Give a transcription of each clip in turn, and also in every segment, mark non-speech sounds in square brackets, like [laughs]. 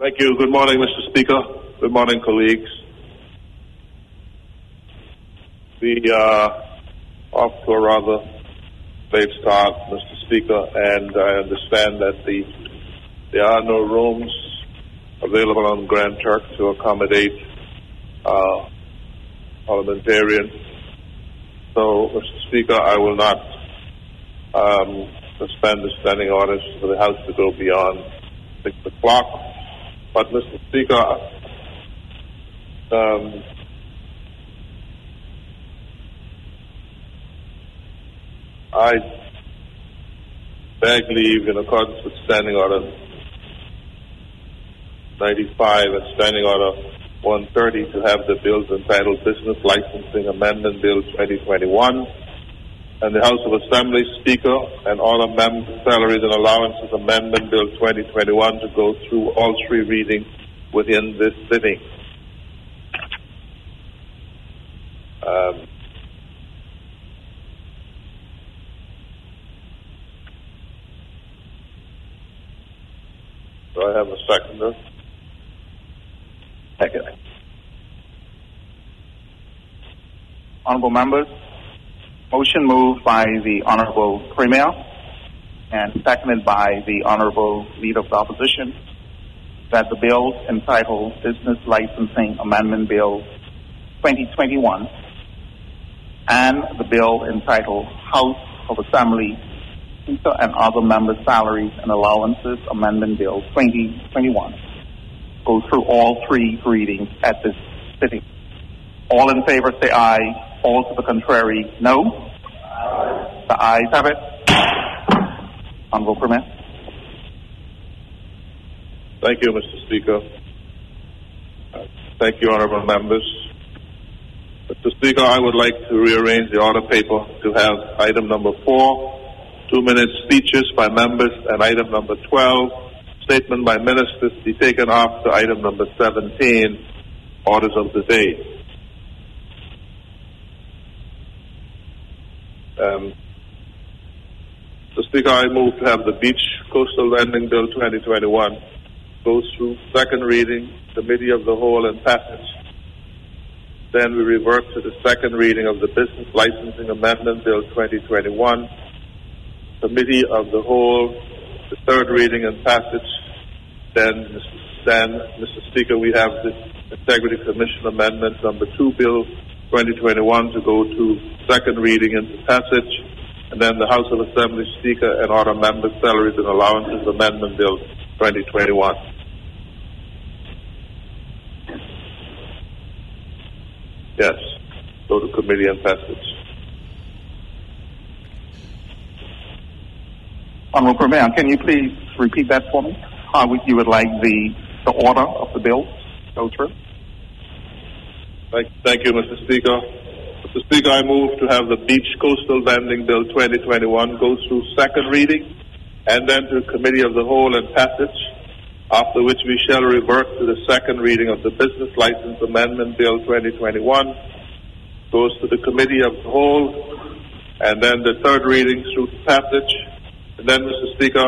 Thank you. Good morning, Mr. Speaker. Good morning, colleagues. We are off to a rather late start, Mr. Speaker, and I understand that the there are no rooms available on Grand Turk to accommodate uh, parliamentarians. So, Mr. Speaker, I will not um, suspend the standing orders for the House to go beyond six o'clock. But, Mr. Speaker, um, I beg leave in accordance with Standing Order 95 and Standing Order 130 to have the bills entitled Business Licensing Amendment Bill 2021 and the House of Assembly Speaker and all amendment salaries and allowances Amendment Bill 2021 to go through all three readings within this sitting. Um, do I have a seconder? Second. Honorable members, motion moved by the Honorable Premier and seconded by the Honorable Leader of the Opposition that the bill entitled Business Licensing Amendment Bill 2021 and the bill entitled House of Assembly and Other Member Salaries and Allowances Amendment Bill 2021 go through all three readings at this sitting. All in favor say aye. All to the contrary, no. The ayes have it. Honorable Premier. Thank you, Mr. Speaker. Uh, Thank you, honorable members. Mr. Speaker, I would like to rearrange the order paper to have item number four, two-minute speeches by members, and item number 12, statement by ministers, be taken to item number 17, orders of the day. Um. Speaker, I move to have the Beach Coastal Vending Bill 2021 go through second reading, committee of the whole, and passage. Then we revert to the second reading of the Business Licensing Amendment Bill 2021, committee of the whole, the third reading and passage. Then, then, Mr. Speaker, we have the Integrity Commission Amendment number two, Bill 2021, to go to second reading and passage. And then the House of Assembly Speaker and Order Members' Salaries and Allowances Amendment Bill 2021. Yes. Go to committee and passage. Honorable Premier, can you please repeat that for me? How would you would like the, the order of the bill go through? Thank, thank you, Mr. Speaker. Mr. Speaker, I move to have the Beach Coastal Vending Bill 2021 go through second reading and then to committee of the whole and passage, after which we shall revert to the second reading of the Business License Amendment Bill 2021, goes to the committee of the whole, and then the third reading through passage, and then, Mr. Speaker,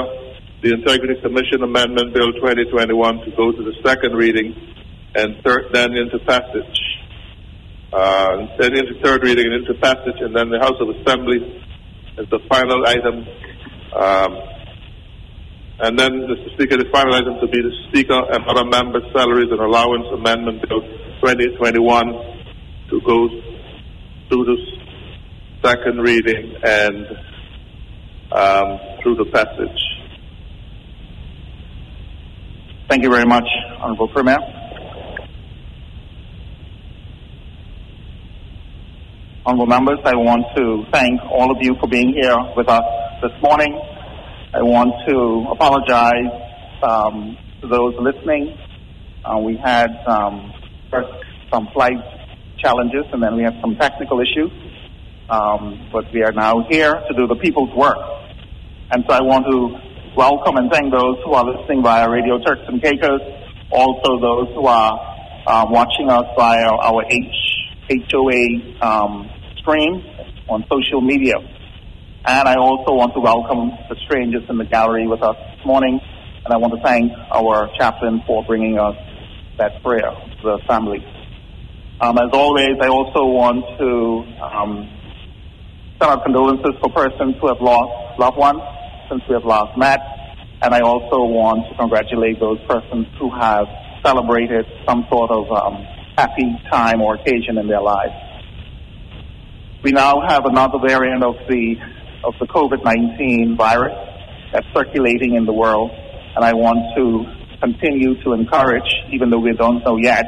the Integrity Commission Amendment Bill 2021 to go to the second reading and third, then into passage. Uh, then into third reading and into passage, and then the House of Assembly is the final item. Um, and then, Mr. Speaker, the final item to be the Speaker and other members' salaries and allowance amendment bill 2021 to go through the second reading and um, through the passage. Thank you very much, Honorable Premier. Honorable members, I want to thank all of you for being here with us this morning. I want to apologize um, to those listening. Uh, we had um, first some flight challenges and then we had some technical issues. Um, but we are now here to do the people's work. And so I want to welcome and thank those who are listening via Radio Turks and Caicos, also those who are uh, watching us via our H, HOA um, stream on social media. And I also want to welcome the strangers in the gallery with us this morning. And I want to thank our chaplain for bringing us that prayer to the family. Um, as always, I also want to um, send our condolences for persons who have lost loved ones since we have last met. And I also want to congratulate those persons who have celebrated some sort of um, happy time or occasion in their lives. We now have another variant of the of the COVID-19 virus that's circulating in the world, and I want to continue to encourage, even though we don't know yet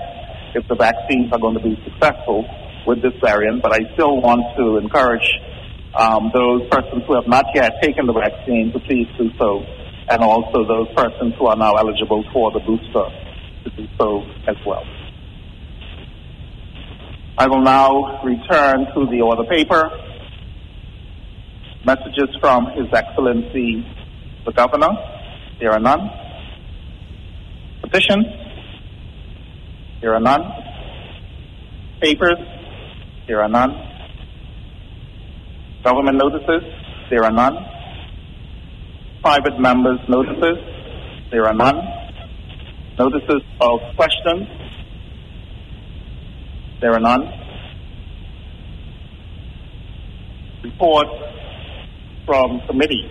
if the vaccines are going to be successful with this variant, but I still want to encourage um, those persons who have not yet taken the vaccine to please do so, and also those persons who are now eligible for the booster to do so as well. I will now return to the order paper. Messages from His Excellency the Governor. There are none. Petitions. There are none. Papers. There are none. Government notices. There are none. Private members' notices. There are none. Notices of questions. There are none. Reports from committee.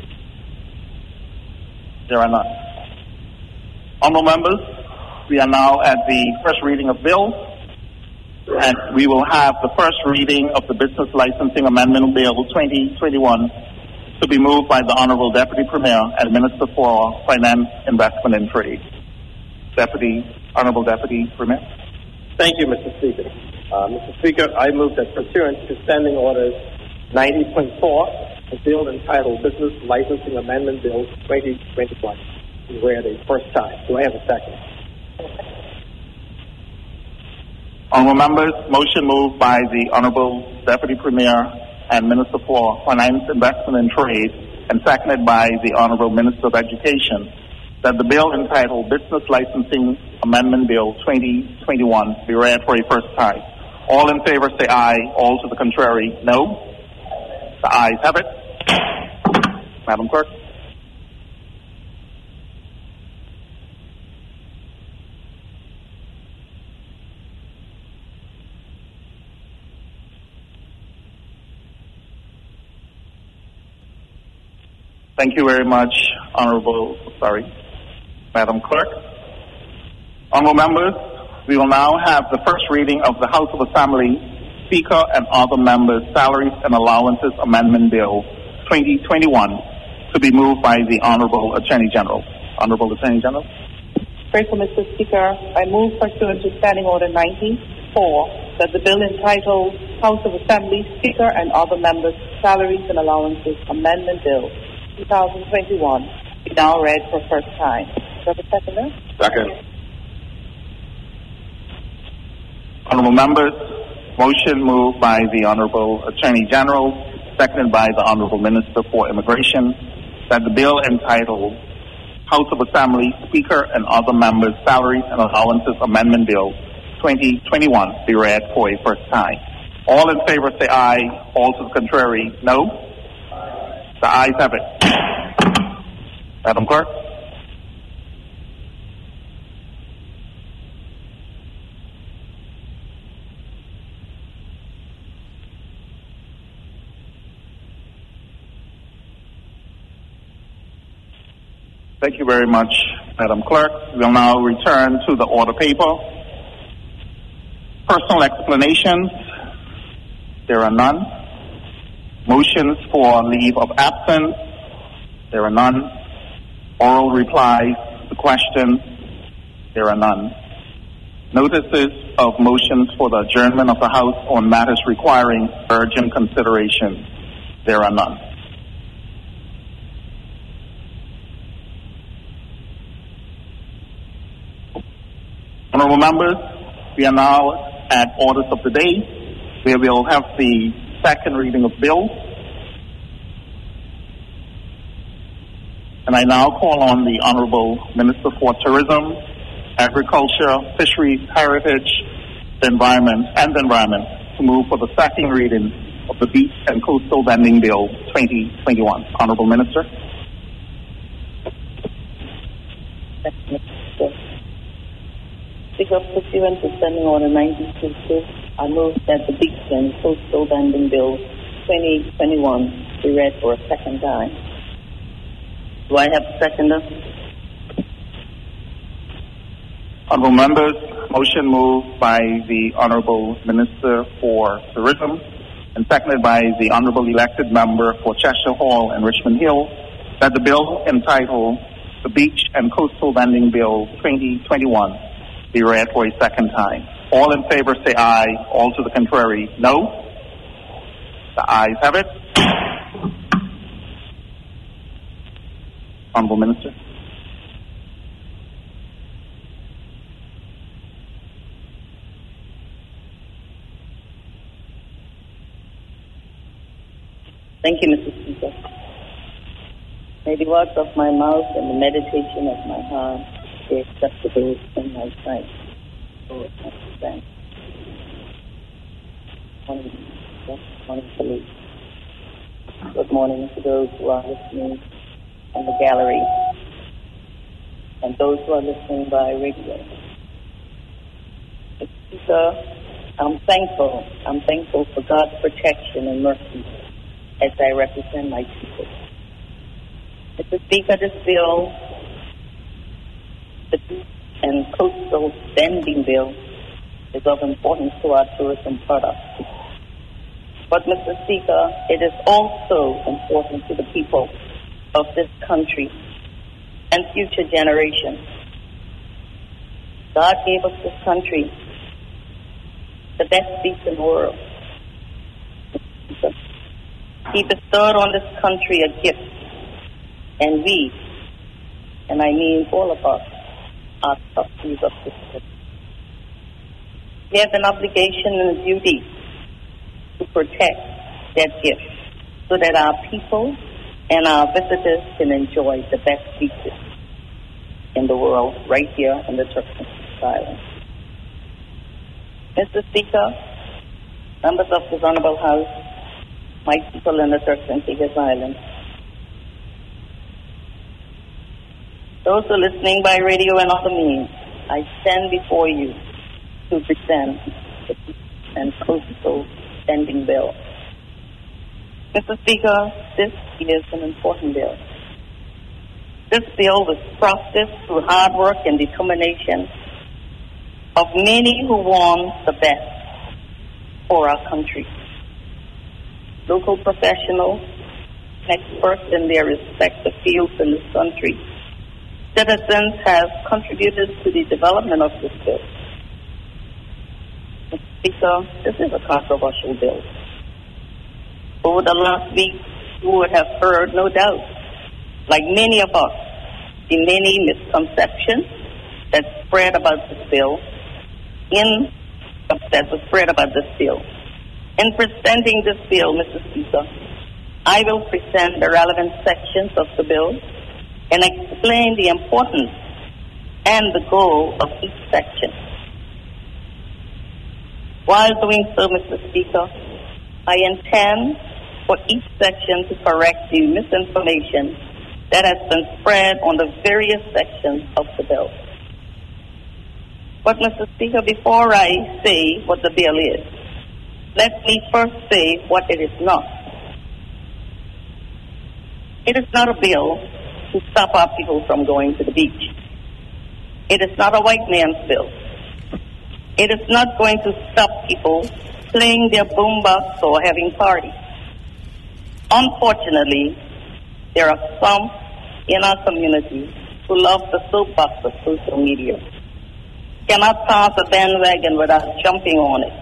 There are none. Honorable members, we are now at the first reading of bills, and we will have the first reading of the Business Licensing Amendment Bill 2021 to be moved by the Honorable Deputy Premier and Minister for Finance, Investment and Trade. Deputy, Honorable Deputy Premier. Thank you, Mr. Speaker. Uh, Mr. Speaker, I move that pursuant to Standing Orders 90.4, the bill entitled Business Licensing Amendment Bill 2021 be read first time. Do I have a second? Honorable members, motion moved by the Honorable Deputy Premier and Minister for Finance, Investment and Trade, and seconded by the Honorable Minister of Education, that the bill entitled Business Licensing Amendment Bill 2021 be read for a first time. All in favor say aye. All to the contrary, no. The ayes have it. Madam Clerk. Thank you very much, Honorable, sorry, Madam Clerk. Honorable members, we will now have the first reading of the House of Assembly Speaker and other members' salaries and allowances amendment bill 2021 to be moved by the Honorable Attorney General. Honorable Attorney General. Grateful, Mr. Speaker. I move pursuant to Standing Order 94 that the bill entitled House of Assembly Speaker and other members' salaries and allowances amendment bill 2021 be now read for first time. Seconder? Second. Honorable members, motion moved by the Honorable Attorney General, seconded by the Honorable Minister for Immigration, that the bill entitled House of Assembly Speaker and other members' salaries and allowances amendment bill 2021 be read for a first time. All in favor say aye. All to the contrary, no. The ayes have it. Madam Clerk. Thank you very much, Madam Clerk. We'll now return to the order paper. Personal explanations. There are none. Motions for leave of absence. There are none. Oral replies to questions. There are none. Notices of motions for the adjournment of the House on matters requiring urgent consideration. There are none. Honorable members, we are now at orders of the day, where we'll have the second reading of bills. And I now call on the Honorable Minister for Tourism, Agriculture, Fisheries, Heritage, the Environment, and the Environment to move for the second reading of the Beach and Coastal Vending Bill 2021. Honorable Minister. Speaker, pursuant to Standing Order 922, I move that the Beach and Coastal Vending Bill 2021 be read for a second time. Do I have a seconder? Honorable members, motion moved by the Honorable Minister for Tourism and seconded by the Honorable Elected Member for Cheshire Hall and Richmond Hill that the bill entitled the Beach and Coastal Vending Bill 2021 be read for a second time. All in favor say aye. All to the contrary, no. The ayes have it. Honorable Minister. Thank you, Mr. Speaker. May the words of my mouth and the meditation of my heart be acceptable in my sight. I. Um, Good morning to those who are listening in the gallery and those who are listening by radio. I'm thankful. I'm thankful for God's protection and mercy as I represent my people. Mr. Speaker, this bill, and Coastal Vending Bill, is of importance to our tourism products. But, Mr. Speaker, it is also important to the people of this country and future generations. God gave us this country, the best beach in the world. He bestowed on this country a gift, and we, and I mean all of us, are trustees of this gift. We have an obligation and a duty to protect that gift so that our people and our visitors can enjoy the best beaches in the world right here in the Caicos Islands. Mr. Speaker, members of this Honorable House, my people in the Turks and Caicos Islands, those who are listening by radio and other means, I stand before you to present and Coastal Vending Bill. Mr. Speaker, this is an important bill. This bill was processed through hard work and determination of many who want the best for our country. Local professionals, experts in their respective fields in this country, citizens have contributed to the development of this bill. Mr. Speaker, this is a controversial bill. Over the last week, you would have heard, no doubt, like many of us, the many misconceptions that spread about this bill in that was spread about this bill. In presenting this bill, Mr. Speaker, I will present the relevant sections of the bill and explain the importance and the goal of each section. While doing so, Mr. Speaker, I intend for each section to correct the misinformation that has been spread on the various sections of the bill. But, Mr. Speaker, before I say what the bill is, let me first say what it is not. It is not a bill to stop our people from going to the beach. It is not a white man's bill. It is not going to stop people playing their boombox or having parties. Unfortunately, there are some in our community who love the soapbox of social media, cannot pass a bandwagon without jumping on it,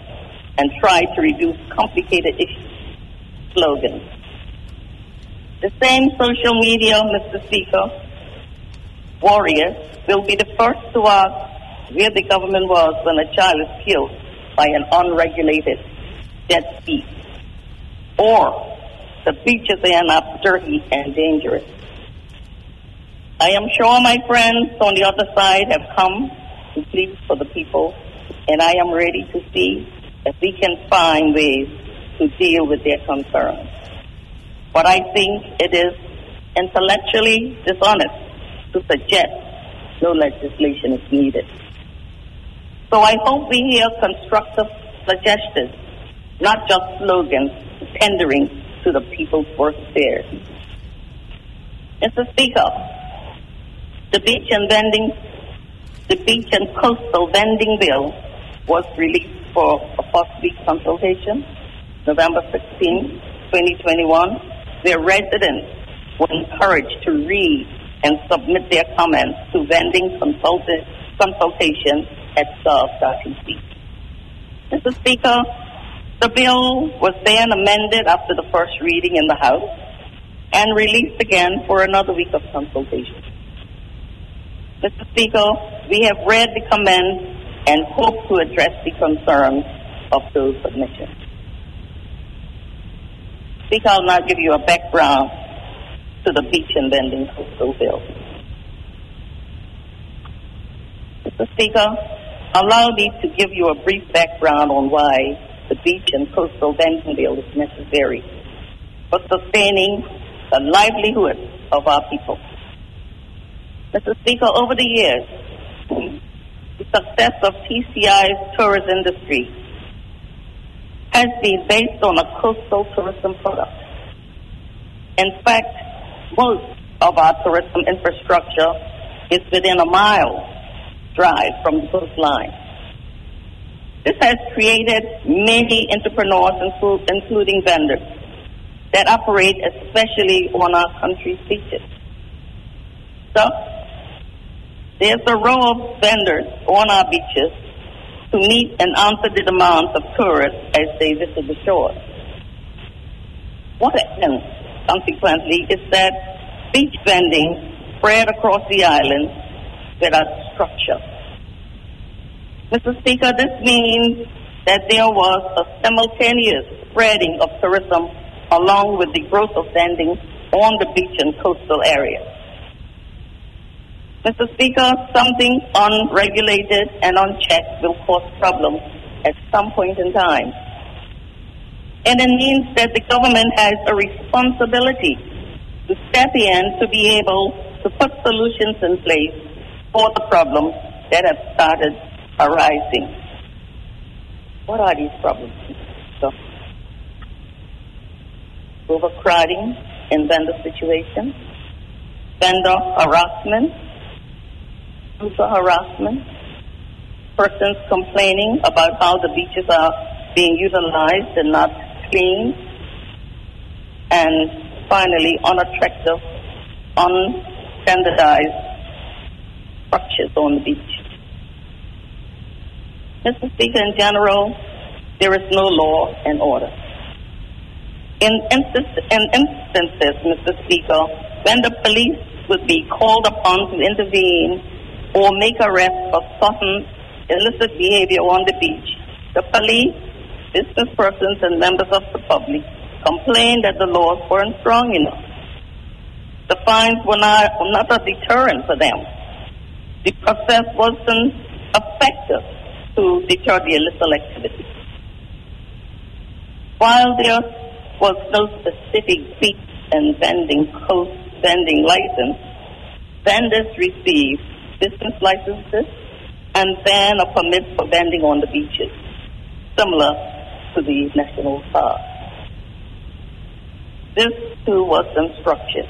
and try to reduce complicated issues, slogans. The same social media, Mr. Speaker, warriors will be the first to ask where the government was when a child is killed by an unregulated ski, or the beaches are not dirty and dangerous. I am sure my friends on the other side have come to plead for the people, and I am ready to see if we can find ways to deal with their concerns. But I think it is intellectually dishonest to suggest no legislation is needed. So I hope we hear constructive suggestions, not just slogans tendering to the people's worst fears. Mr. Speaker, the beach and vending, the beach and coastal vending bill was released for a first week consultation, November 16, 2021, where residents were encouraged to read and submit their comments to vending consultant, consultation at gov.tc. Mr. Speaker, the bill was then amended after the first reading in the House and released again for another week of consultation. Mr. Speaker, we have read the comments and hope to address the concerns of those submissions. Speaker, I'll now give you a background to the beach and vending coastal bill. Mr. Speaker, allow me to give you a brief background on why the beach and coastal vending bill is necessary for sustaining the livelihood of our people. Mr. Speaker, over the years, the success of TCI's tourist industry has been based on a coastal tourism product. In fact, most of our tourism infrastructure is within a mile drive from the coastline. This has created many entrepreneurs, including vendors, that operate especially on our country's beaches. So, there's a row of vendors on our beaches to meet and answer the demands of tourists as they visit the shores. What happens, consequently, is that beach vending spread across the island without structure. Mr. Speaker, this means that there was a simultaneous spreading of tourism along with the growth of vending on the beach and coastal areas. Mr. Speaker, something unregulated and unchecked will cause problems at some point in time. And it means that the government has a responsibility to step in to be able to put solutions in place for the problems that have started arising. What are these problems? So, overcrowding in vendor situations, vendor harassment, user harassment, persons complaining about how the beaches are being utilized and not clean, and finally, unattractive, unstandardized structures on the beach. Mr. Speaker, in general, there is no law and order. In instances, Mr. Speaker, when the police would be called upon to intervene or make arrests for certain illicit behavior on the beach, the police, business persons, and members of the public complained that the laws weren't strong enough. The fines were not, were not a deterrent for them. The process wasn't effective to deter the illicit activity. While there was no specific beach and vending coast vending license, vendors received business licenses and then a permit for vending on the beaches, similar to the national park. This too was unstructured.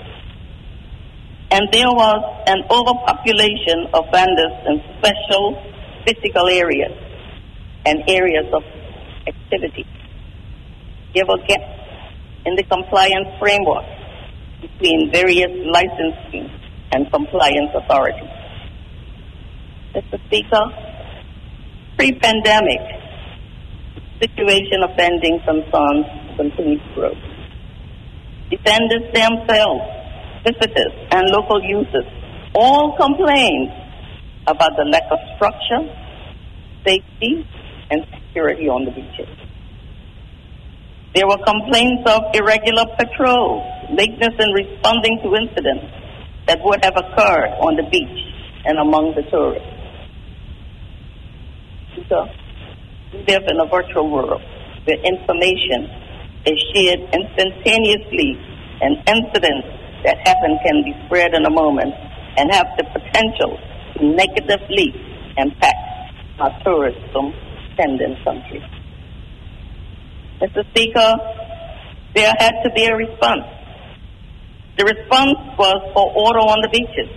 And there was an overpopulation of vendors in special physical areas and areas of activity. There were gaps in the compliance framework between various licensing and compliance authorities. Mr. Speaker, pre-pandemic, situation of vending concerns continues to grow. Defenders themselves, visitors, and local users all complained about the lack of structure, safety, and security on the beaches. There were complaints of irregular patrols, lateness in responding to incidents that would have occurred on the beach and among the tourists. So, we live in a virtual world where information is shared instantaneously and incidents that happen can be spread in a moment and have the potential to negatively impact our tourism sending country. Mr. Speaker, there had to be a response. The response was for order on the beaches.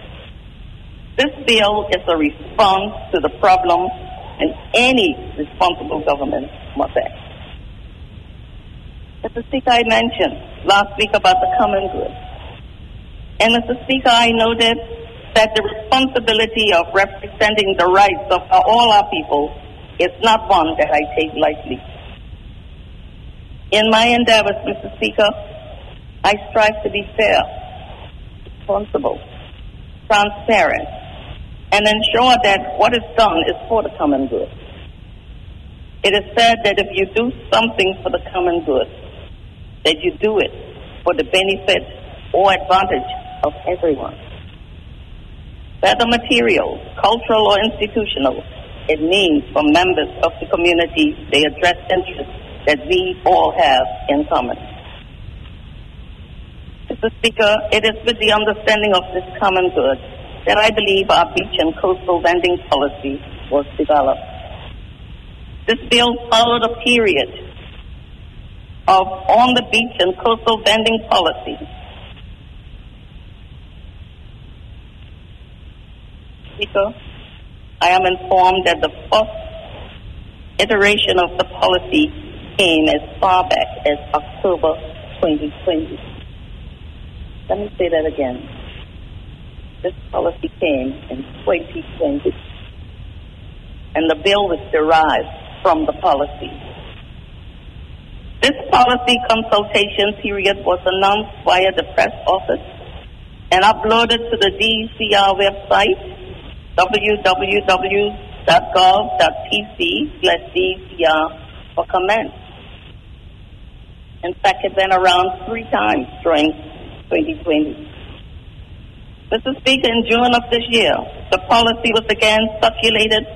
This bill is a response to the problem and any responsible government must act. Mr. Speaker, I mentioned last week about the common good. And Mr. Speaker, I noted that the responsibility of representing the rights of all our people is not one that I take lightly. In my endeavors, Mr. Speaker, I strive to be fair, responsible, transparent, and ensure that what is done is for the common good. It is said that if you do something for the common good, that you do it for the benefit or advantage of everyone. Whether material, cultural, or institutional, it means for members of the community they address interests that we all have in common. Mr. Speaker, it is with the understanding of this common good that I believe our beach and coastal vending policy was developed. This bill followed a period of on the beach and coastal vending policy. Speaker, I am informed that the first iteration of the policy came as far back as October 2020. Let me say that again this policy came in 2020, and the bill was derived from the policy. This policy consultation period was announced via the press office and uploaded to the DCR website, www.gov.tc DCR for comment. In fact, it went around three times during 2020. Mr. Speaker, in June of this year, the policy was again circulated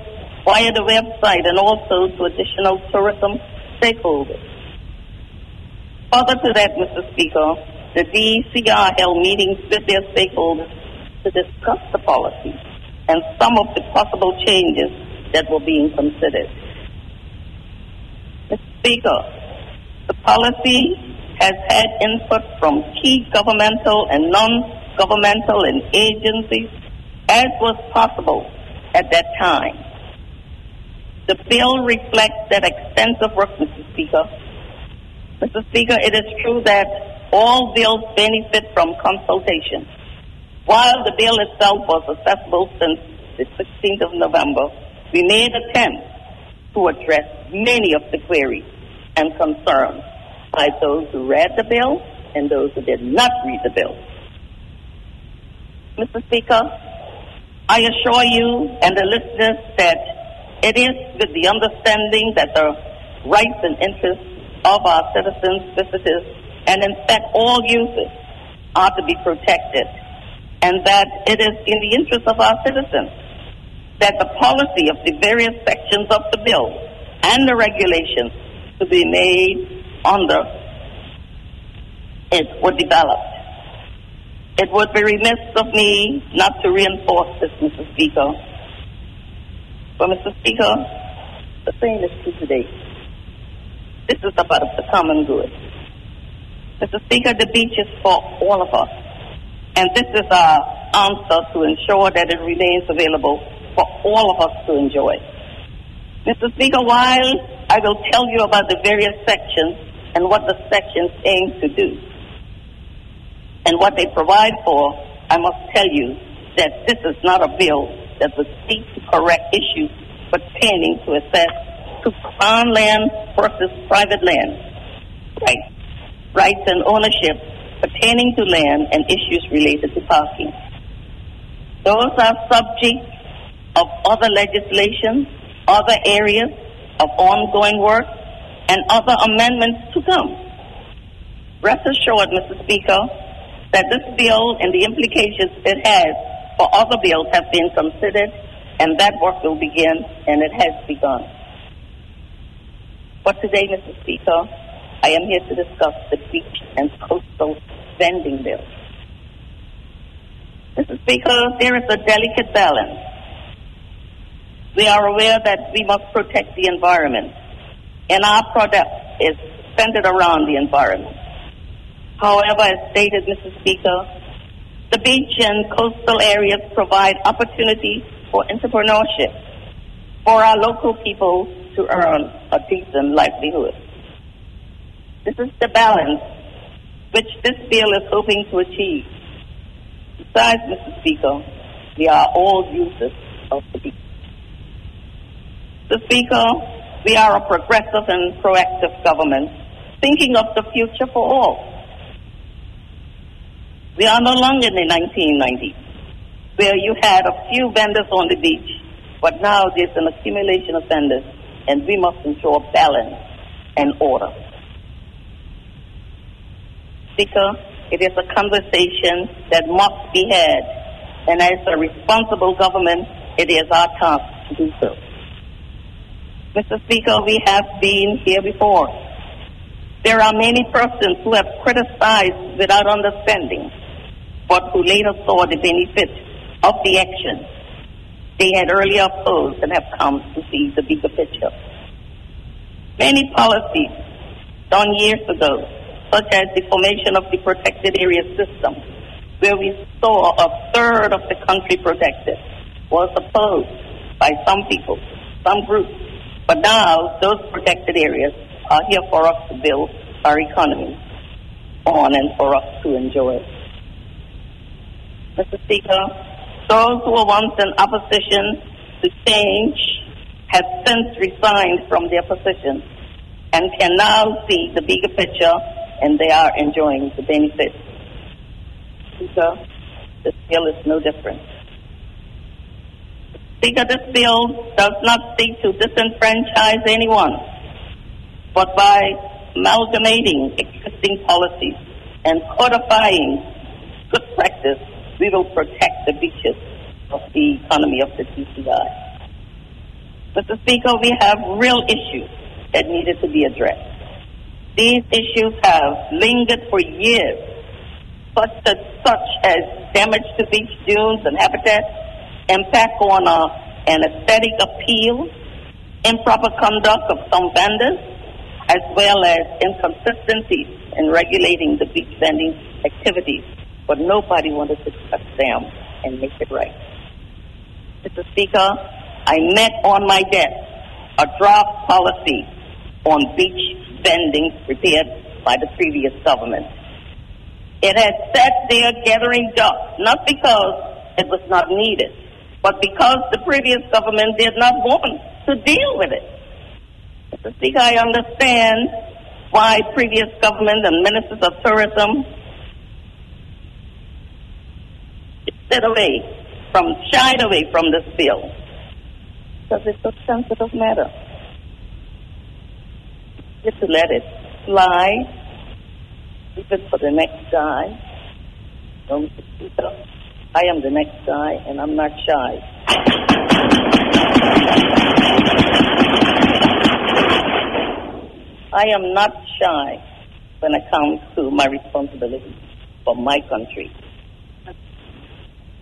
via the website and also to additional tourism stakeholders. Further to that, Mr. Speaker, the DCR held meetings with their stakeholders to discuss the policy and some of the possible changes that were being considered. Mr. Speaker, the policy has had input from key governmental and non governmental and agencies as was possible at that time. The bill reflects that extensive work, Mr. Speaker. Mr. Speaker, it is true that all bills benefit from consultation. While the bill itself was accessible since the 16th of November, we made attempts to address many of the queries and concerns by those who read the bill and those who did not read the bill. Mr. Speaker, I assure you and the listeners that it is with the understanding that the rights and interests of our citizens, visitors, and in fact all users are to be protected, and that it is in the interest of our citizens that the policy of the various sections of the bill and the regulations to be made under it were developed. It would be remiss of me not to reinforce this, Mr. Speaker. But, Mr. Speaker, the same is true today. This is about the common good. Mr. Speaker, the beach is for all of us. And this is our answer to ensure that it remains available for all of us to enjoy. Mr. Speaker, while I will tell you about the various sections and what the sections aim to do, and what they provide for, I must tell you that this is not a bill that would seek to correct issues pertaining to assess to crown land versus private land, right, rights and ownership pertaining to land and issues related to parking. Those are subjects of other legislation, other areas of ongoing work, and other amendments to come. Rest assured, Mr. Speaker, that this bill and the implications it has for other bills have been considered, and that work will begin, and it has begun. But today, Mr. Speaker, I am here to discuss the beach and coastal vending bill. Mr. Speaker, there is a delicate balance we are aware that we must protect the environment, and our product is centered around the environment. However, as stated, Mr. Speaker, the beach and coastal areas provide opportunity for entrepreneurship for our local people to earn a decent livelihood. This is the balance which this bill is hoping to achieve. Besides, Mr. Speaker, we are all users of the beach. Mr. Speaker, we are a progressive and proactive government thinking of the future for all. We are no longer in the 1990s, where you had a few vendors on the beach, but now there's an accumulation of vendors, and we must ensure balance and order. Speaker, it is a conversation that must be had, and as a responsible government, it is our task to do so. Mr. Speaker, we have been here before. There are many persons who have criticized without understanding, but who later saw the benefits of the action they had earlier opposed and have come to see the bigger picture. Many policies done years ago, such as the formation of the protected area system, where we saw a third of the country protected, was opposed by some people, some groups. But now those protected areas are here for us to build our economy on and for us to enjoy. Mr. Speaker, those who were once in opposition to change have since resigned from their positions and can now see the bigger picture and they are enjoying the benefits. Speaker, this bill is no different. Speaker, this bill does not seek to disenfranchise anyone, but by amalgamating existing policies and codifying good practice, we will protect the beaches of the economy of the TCI. Mr. Speaker, we have real issues that needed to be addressed. These issues have lingered for years, such as, such as damage to beach dunes and habitat, impact on uh, an aesthetic appeal, improper conduct of some vendors, as well as inconsistencies in regulating the beach vending activities. But nobody wanted to cut them and make it right. Mr. Speaker, I met on my desk a draft policy on beach vending prepared by the previous government. It had sat there gathering dust, not because it was not needed, but because the previous government did not want to deal with it. Mr. Speaker, I understand why previous government and ministers of tourism stayed away from, shied away from this bill because it's a sensitive matter. Just to let it slide, leave it for the next guy. Speaker, I am the next guy, and I'm not shy. I am not shy when it comes to my responsibility for my country.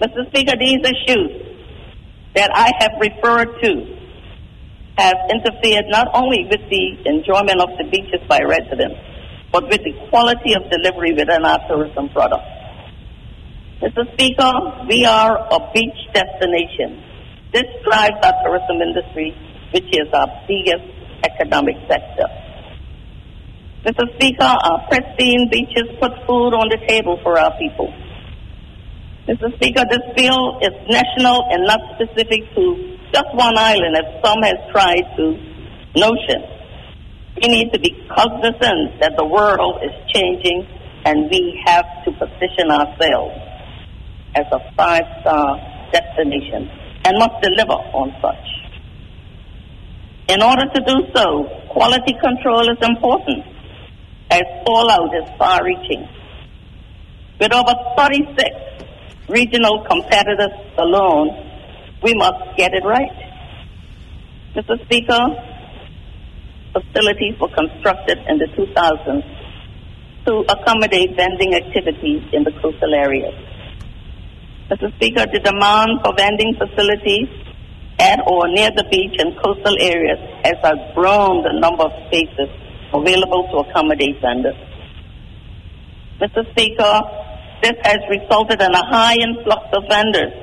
Mr. Speaker, these issues that I have referred to have interfered not only with the enjoyment of the beaches by residents, but with the quality of delivery within our tourism product. Mr. Speaker, we are a beach destination. This drives our tourism industry, which is our biggest economic sector. Mr. Speaker, our pristine beaches put food on the table for our people. Mr. Speaker, this bill is national and not specific to just one island, as some has tried to notion. We need to be cognizant that the world is changing and we have to position ourselves as a five-star destination and must deliver on such. In order to do so, quality control is important as fallout is far-reaching. With over 36 regional competitors alone, we must get it right. Mr. Speaker, facilities were constructed in the 2000s to accommodate vending activities in the coastal areas. Mr. Speaker, the demand for vending facilities at or near the beach and coastal areas has grown the number of spaces available to accommodate vendors. Mr. Speaker, this has resulted in a high influx of vendors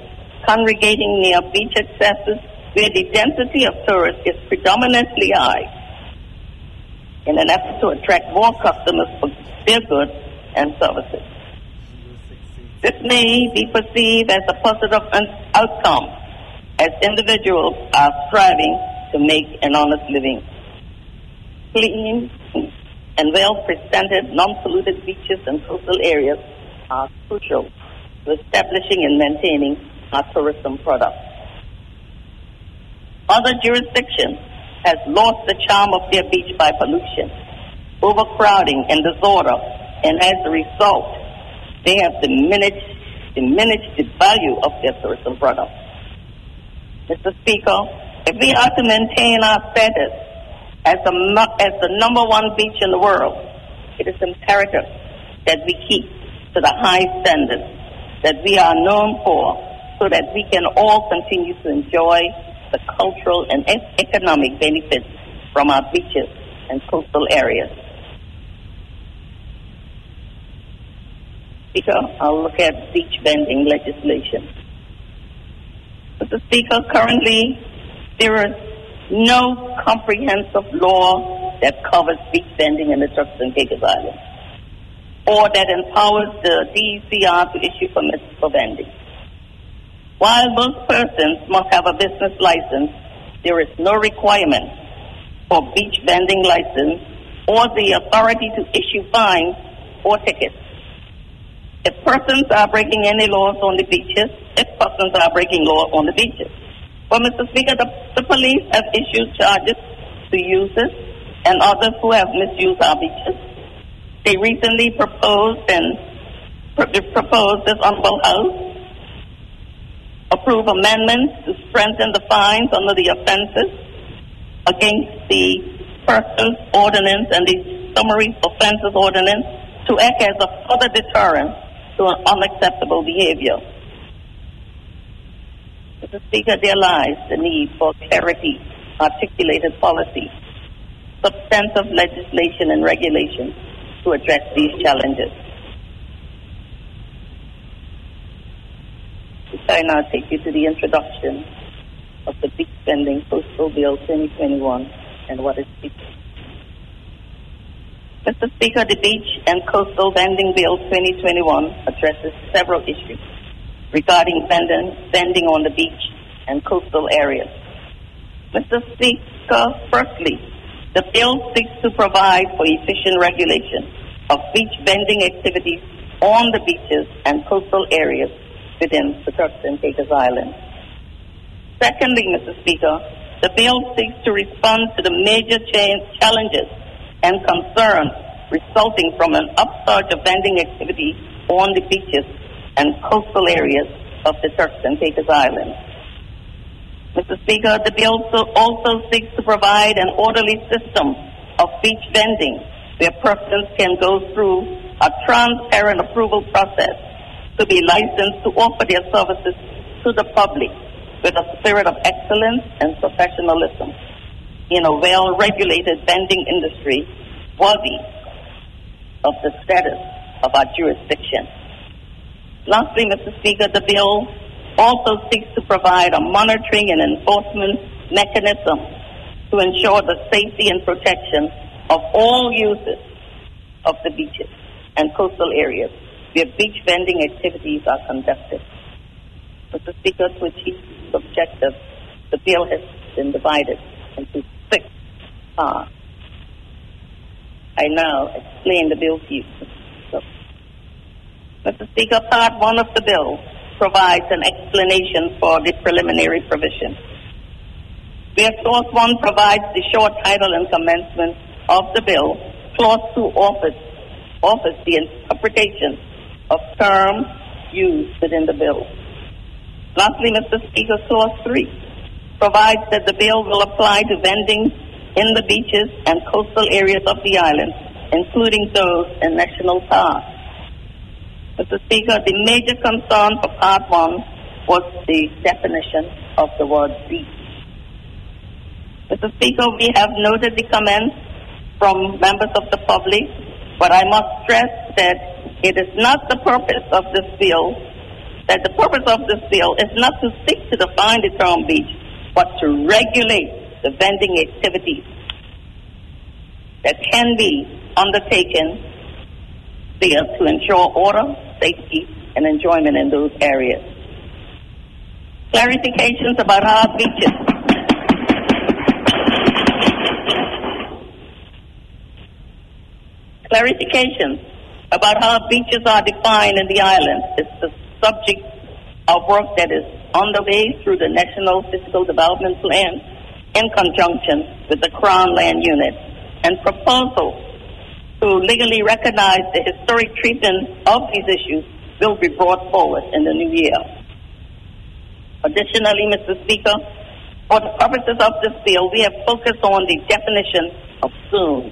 congregating near beach accesses where the density of tourists is predominantly high in an effort to attract more customers for their goods and services. This may be perceived as a positive outcome as individuals are striving to make an honest living. Clean and well-presented, non-polluted beaches and coastal areas are crucial to establishing and maintaining our tourism products. Other jurisdictions has lost the charm of their beach by pollution, overcrowding, and disorder, and as a result, they have diminished, diminished the value of their tourism products. Mr. Speaker, if we are to maintain our status as, a, as the number one beach in the world, it is imperative that we keep to the high standards that we are known for so that we can all continue to enjoy the cultural and economic benefits from our beaches and coastal areas. Speaker, I'll look at beach vending legislation. Mr. Speaker, currently there is no comprehensive law that covers beach vending in the Turks and Caicos Islands or that empowers the DECR to issue permits for vending. While most persons must have a business license, there is no requirement for beach vending license or the authority to issue fines or tickets. If persons are breaking any laws on the beaches, if persons are breaking law on the beaches. Well, Mr. Speaker, the, the police have issued charges to users and others who have misused our beaches. They recently proposed and pr- proposed this honorable house approve amendments to strengthen the fines under the offenses against the persons ordinance and the summary offenses ordinance to act as a further deterrent to unacceptable behavior. Mr. Speaker, there lies the need for clarity, articulated policy, substantive legislation and regulation to address these challenges. I now take you to the introduction of the Beach Vending Coastal Bill 2021 and what it seeks. Mr. Speaker, the Beach and Coastal Vending Bill 2021 addresses several issues regarding vending on the beach and coastal areas. Mr. Speaker, firstly, the bill seeks to provide for efficient regulation of beach vending activities on the beaches and coastal areas within the Turks and Caicos Islands. Secondly, Mr. Speaker, the bill seeks to respond to the major challenges and concerns resulting from an upsurge of vending activity on the beaches and coastal areas of the Turks and Caicos Islands. Mr. Speaker, the bill also seeks to provide an orderly system of beach vending where persons can go through a transparent approval process to be licensed to offer their services to the public with a spirit of excellence and professionalism in a well-regulated vending industry worthy of the status of our jurisdiction. Lastly, Mr. Speaker, the bill also seeks to provide a monitoring and enforcement mechanism to ensure the safety and protection of all users of the beaches and coastal areas where beach vending activities are conducted. Mr. Speaker, to achieve this objective, the bill has been divided into six parts. I now explain the bill to you. So, Mr. Speaker, Part 1 of the bill provides an explanation for the preliminary provision. Where Clause 1 provides the short title and commencement of the bill, Clause 2 offers, offers the interpretation of terms used within the bill. Lastly, Mr. Speaker, Clause 3 provides that the bill will apply to vending in the beaches and coastal areas of the island, including those in national parks. Mr. Speaker, the major concern for Part 1 was the definition of the word beach. Mr. Speaker, we have noted the comments from members of the public, but I must stress that it is not the purpose of this bill, that the purpose of this bill is not to seek to define the term beach, but to regulate the vending activities that can be undertaken there to ensure order, safety, and enjoyment in those areas. Clarifications about our beaches. Clarifications about how beaches are defined in the island is the subject of work that is underway through the National Physical Development Plan in conjunction with the Crown Land Unit and proposals to legally recognize the historic treatment of these issues will be brought forward in the new year. Additionally, Mr. Speaker, for the purposes of this bill, we have focused on the definition of soon.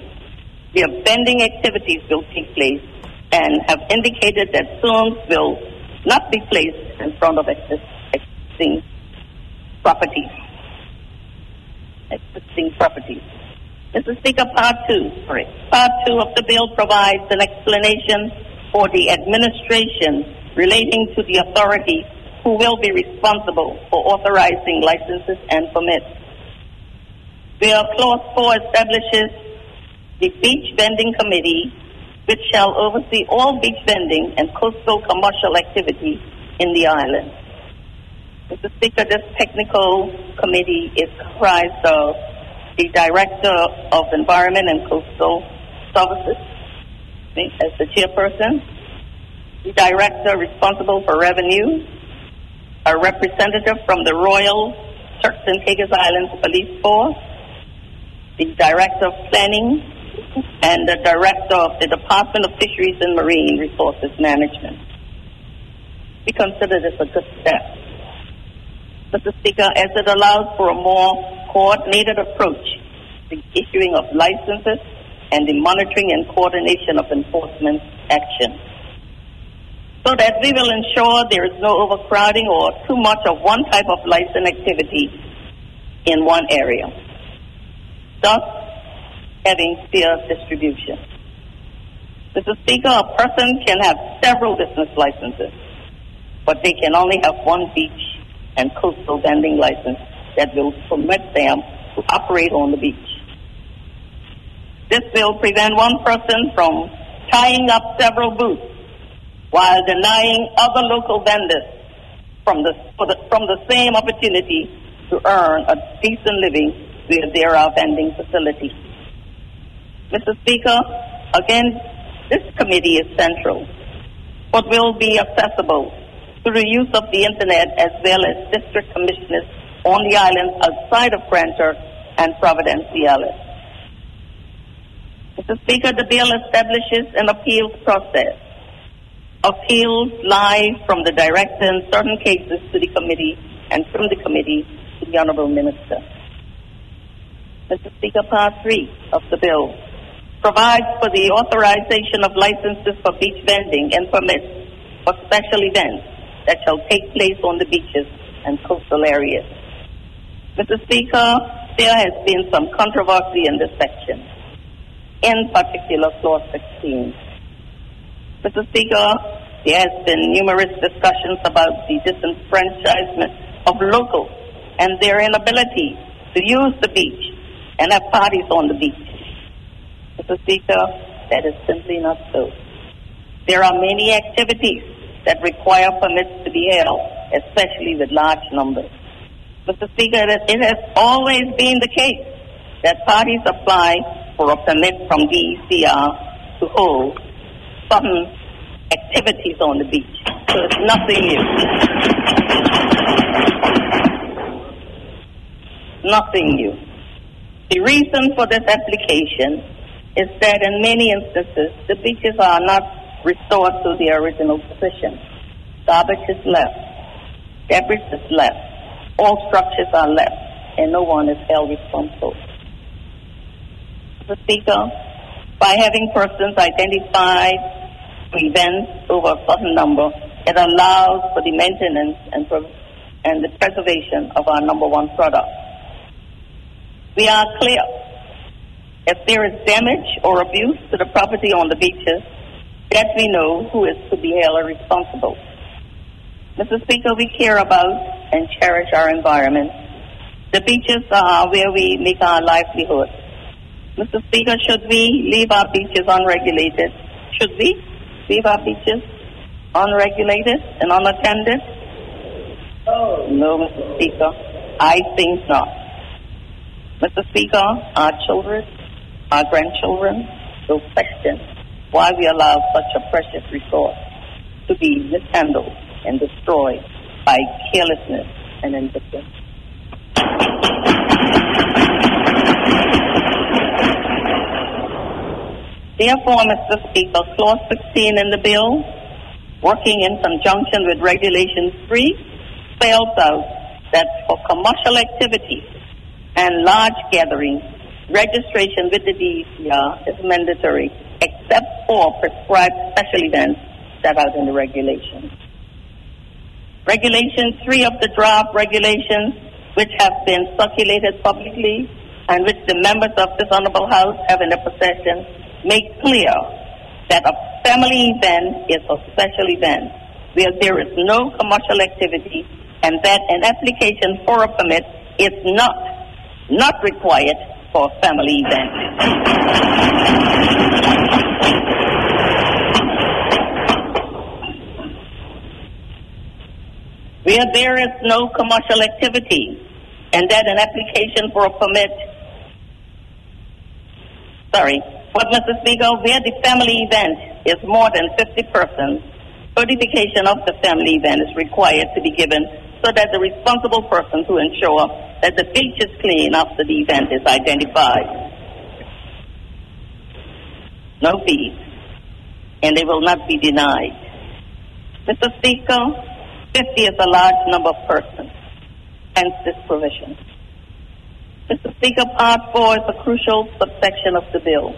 Where vending activities will take place and have indicated that soon will not be placed in front of existing properties. Existing properties. Mr. Speaker, Part 2, sorry. Part 2 of the bill provides an explanation for the administration relating to the authority who will be responsible for authorizing licenses and permits. Where Clause 4 establishes the Beach Vending Committee, which shall oversee all beach vending and coastal commercial activity in the island. Mr. Speaker, this technical committee is comprised of the Director of Environment and Coastal Services as the chairperson, the Director responsible for revenue, a representative from the Royal Turks and Caicos Islands Police Force, the Director of Planning, and the Director of the Department of Fisheries and Marine Resources Management. We consider this a good step. Mr. Speaker, as it allows for a more coordinated approach to the issuing of licenses and the monitoring and coordination of enforcement action. So that we will ensure there is no overcrowding or too much of one type of license activity in one area. Thus, having fair distribution. Mr. Speaker, a person can have several business licenses, but they can only have one beach and coastal vending license that will permit them to operate on the beach. This will prevent one person from tying up several booths while denying other local vendors from the, the, from the same opportunity to earn a decent living where there are vending facilities. Mr. Speaker, again, this committee is central, but will be accessible through the use of the internet as well as district commissioners on the islands outside of Grand Turk and Providenciales. Mr. Speaker, the bill establishes an appeals process. Appeals lie from the director in certain cases to the committee and from the committee to the Honorable Minister. Mr. Speaker, Part 3 of the bill provides for the authorization of licenses for beach vending and permits for special events that shall take place on the beaches and coastal areas. Mr. Speaker, there has been some controversy in this section, in particular Clause 16. Mr. Speaker, there has been numerous discussions about the disenfranchisement of locals and their inability to use the beach and have parties on the beach. Mr. Speaker, that is simply not so. There are many activities that require permits to be held, especially with large numbers. Mr. Speaker, it has always been the case that parties apply for a permit from DECR to hold certain activities on the beach. So it's nothing new. Nothing new. The reason for this application is that in many instances, the beaches are not restored to their original position. Garbage is left. Debris is left. All structures are left, and no one is held responsible. Mr. Speaker, by having persons identified events over a certain number, it allows for the maintenance and, and the preservation of our number one product. We are clear. If there is damage or abuse to the property on the beaches, that we know who is to be held responsible. Mr. Speaker, we care about and cherish our environment. The beaches are where we make our livelihood. Mr. Speaker, should we leave our beaches unregulated? Should we leave our beaches unregulated and unattended? No, Mr. Speaker, I think not. Mr. Speaker, our children, our grandchildren will question why we allow such a precious resource to be mishandled and destroyed by carelessness and indifference. Therefore, Mr. Speaker, Clause 16 in the bill, working in conjunction with Regulation 3, spells out that for commercial activities and large gatherings, registration with the DECR is mandatory except for prescribed special events set out in the regulations. Regulation 3 of the draft regulations, which have been circulated publicly and which the members of this Honorable House have in their possession, make clear that a family event is a special event where there is no commercial activity and that an application for a permit is not not required for family event. where there is no commercial activity and that an application for a permit sorry but Mr. Speaker, where the family event is more than 50 persons, certification of the family event is required to be given so that the responsible person to ensure that the beach is clean after the event is identified. No fees, and they will not be denied. Mr. Speaker, 50 is a large number of persons, hence this provision. Mr. Speaker, Part 4 is a crucial subsection of the bill.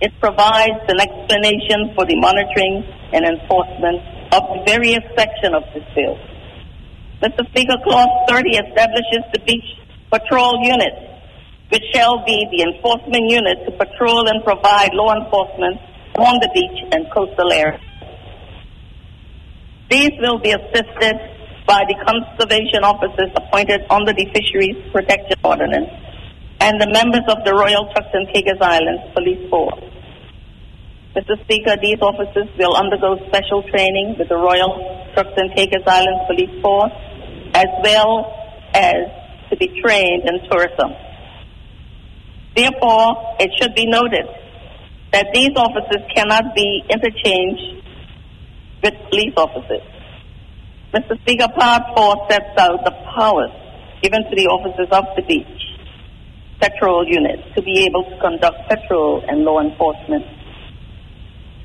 It provides an explanation for the monitoring and enforcement of various sections of this bill. Mr. Speaker, Clause 30 establishes the Beach Patrol Unit, which shall be the enforcement unit to patrol and provide law enforcement on the beach and coastal areas. These will be assisted by the conservation officers appointed under the Fisheries Protection Ordinance and the members of the Royal Turks and Caicos Islands Police Force. Mr. Speaker, these officers will undergo special training with the Royal Turks and Caicos Islands Police Force, as well as to be trained in tourism. Therefore, it should be noted that these officers cannot be interchanged with police officers. Mr. Speaker, Part 4 sets out the powers given to the officers of the beach patrol unit to be able to conduct patrol and law enforcement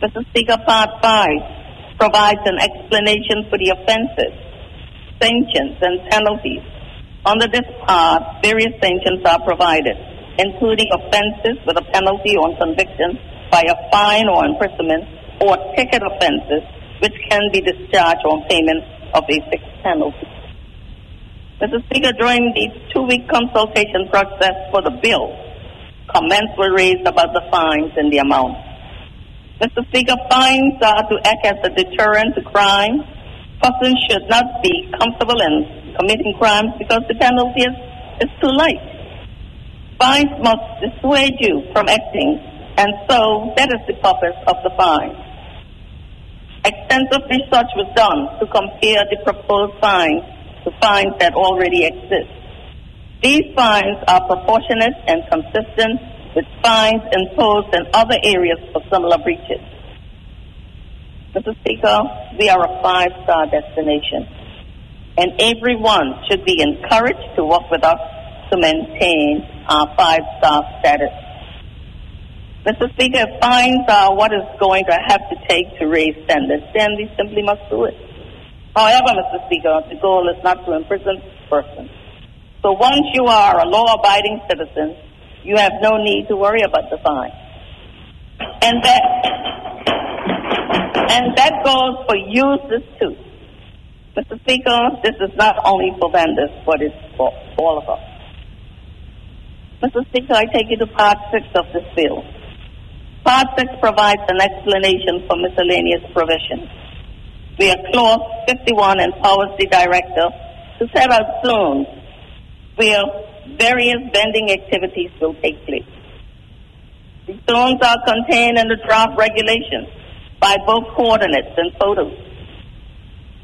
Mr. Speaker, Part 5 provides an explanation for the offenses, sanctions, and penalties. Under this part, various sanctions are provided, including offenses with a penalty on conviction by a fine or imprisonment, or ticket offenses, which can be discharged on payment of a fixed penalty. Mr. Speaker, during the two-week consultation process for the bill, comments were raised about the fines and the amount. Mr. Speaker, fines are to act as a deterrent to crime. Persons should not be comfortable in committing crimes because the penalty is, is too light. Fines must dissuade you from acting, and so that is the purpose of the fine. Extensive research was done to compare the proposed fines to fines that already exist. These fines are proportionate and consistent with fines imposed in other areas for similar breaches. Mr. Speaker, we are a five-star destination, and everyone should be encouraged to work with us to maintain our five-star status. Mr. Speaker, if fines are what is going to have to take to raise standards, then we simply must do it. However, Mr. Speaker, the goal is not to imprison persons. So once you are a law-abiding citizen, you have no need to worry about the fine. And that and that goes for users too. Mr. Speaker, this is not only for vendors, but it's for all of us. Mr. Speaker, I take you to Part 6 of this bill. Part 6 provides an explanation for miscellaneous provisions. Where Clause 51 empowers the Director to set out zones where various vending activities will take place. The zones are contained in the draft regulations by both coordinates and photos.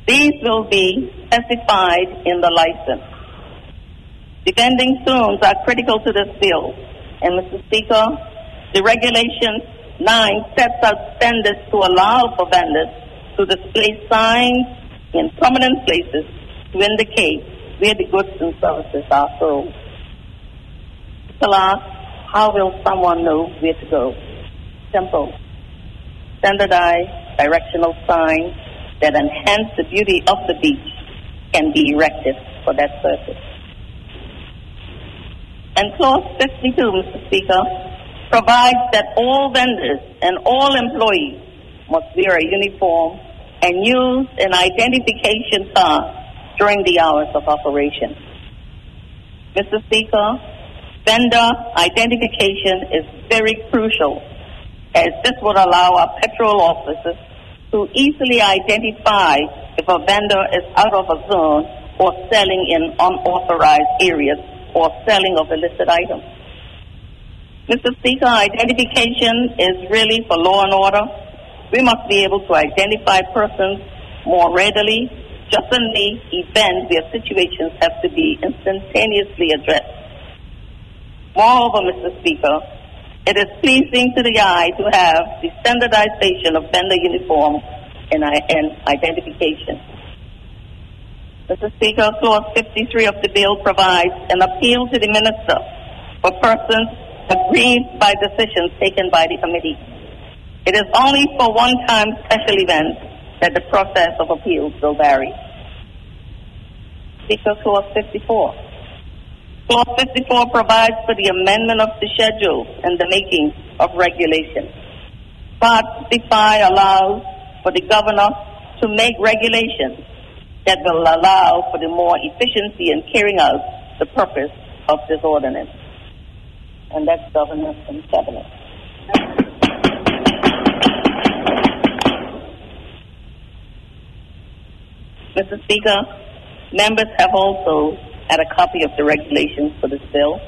These will be specified in the license. Defending zones are critical to this bill, and Mr. Speaker, the regulation 9 sets out standards to allow for vendors to display signs in prominent places to indicate where the goods and services are sold. Alas, how will someone know where to go? Simple. Standardized directional signs that enhance the beauty of the beach can be erected for that purpose. And Clause 52, Mr. Speaker, provides that all vendors and all employees must wear a uniform and use an identification card during the hours of operation. Mr. Speaker, vendor identification is very crucial as this would allow our patrol officers to easily identify if a vendor is out of a zone or selling in unauthorized areas or selling of illicit items. Mr. Speaker, identification is really for law and order. We must be able to identify persons more readily, just in the event where situations have to be instantaneously addressed. Moreover, Mr. Speaker, it is pleasing to the eye to have the standardization of vendor uniforms and, and identification. Mr. Speaker, Clause 53 of the bill provides an appeal to the minister for persons aggrieved by decisions taken by the committee. It is only for one-time special events that the process of appeals will vary. Speaker, Clause 54. Clause 54 provides for the amendment of the schedule and the making of regulations. Part 55 allows for the governor to make regulations that will allow for the more efficiency in carrying out the purpose of this ordinance. And that's governance and cabinet. Mr. Speaker, members have also had a copy of the regulations for this bill.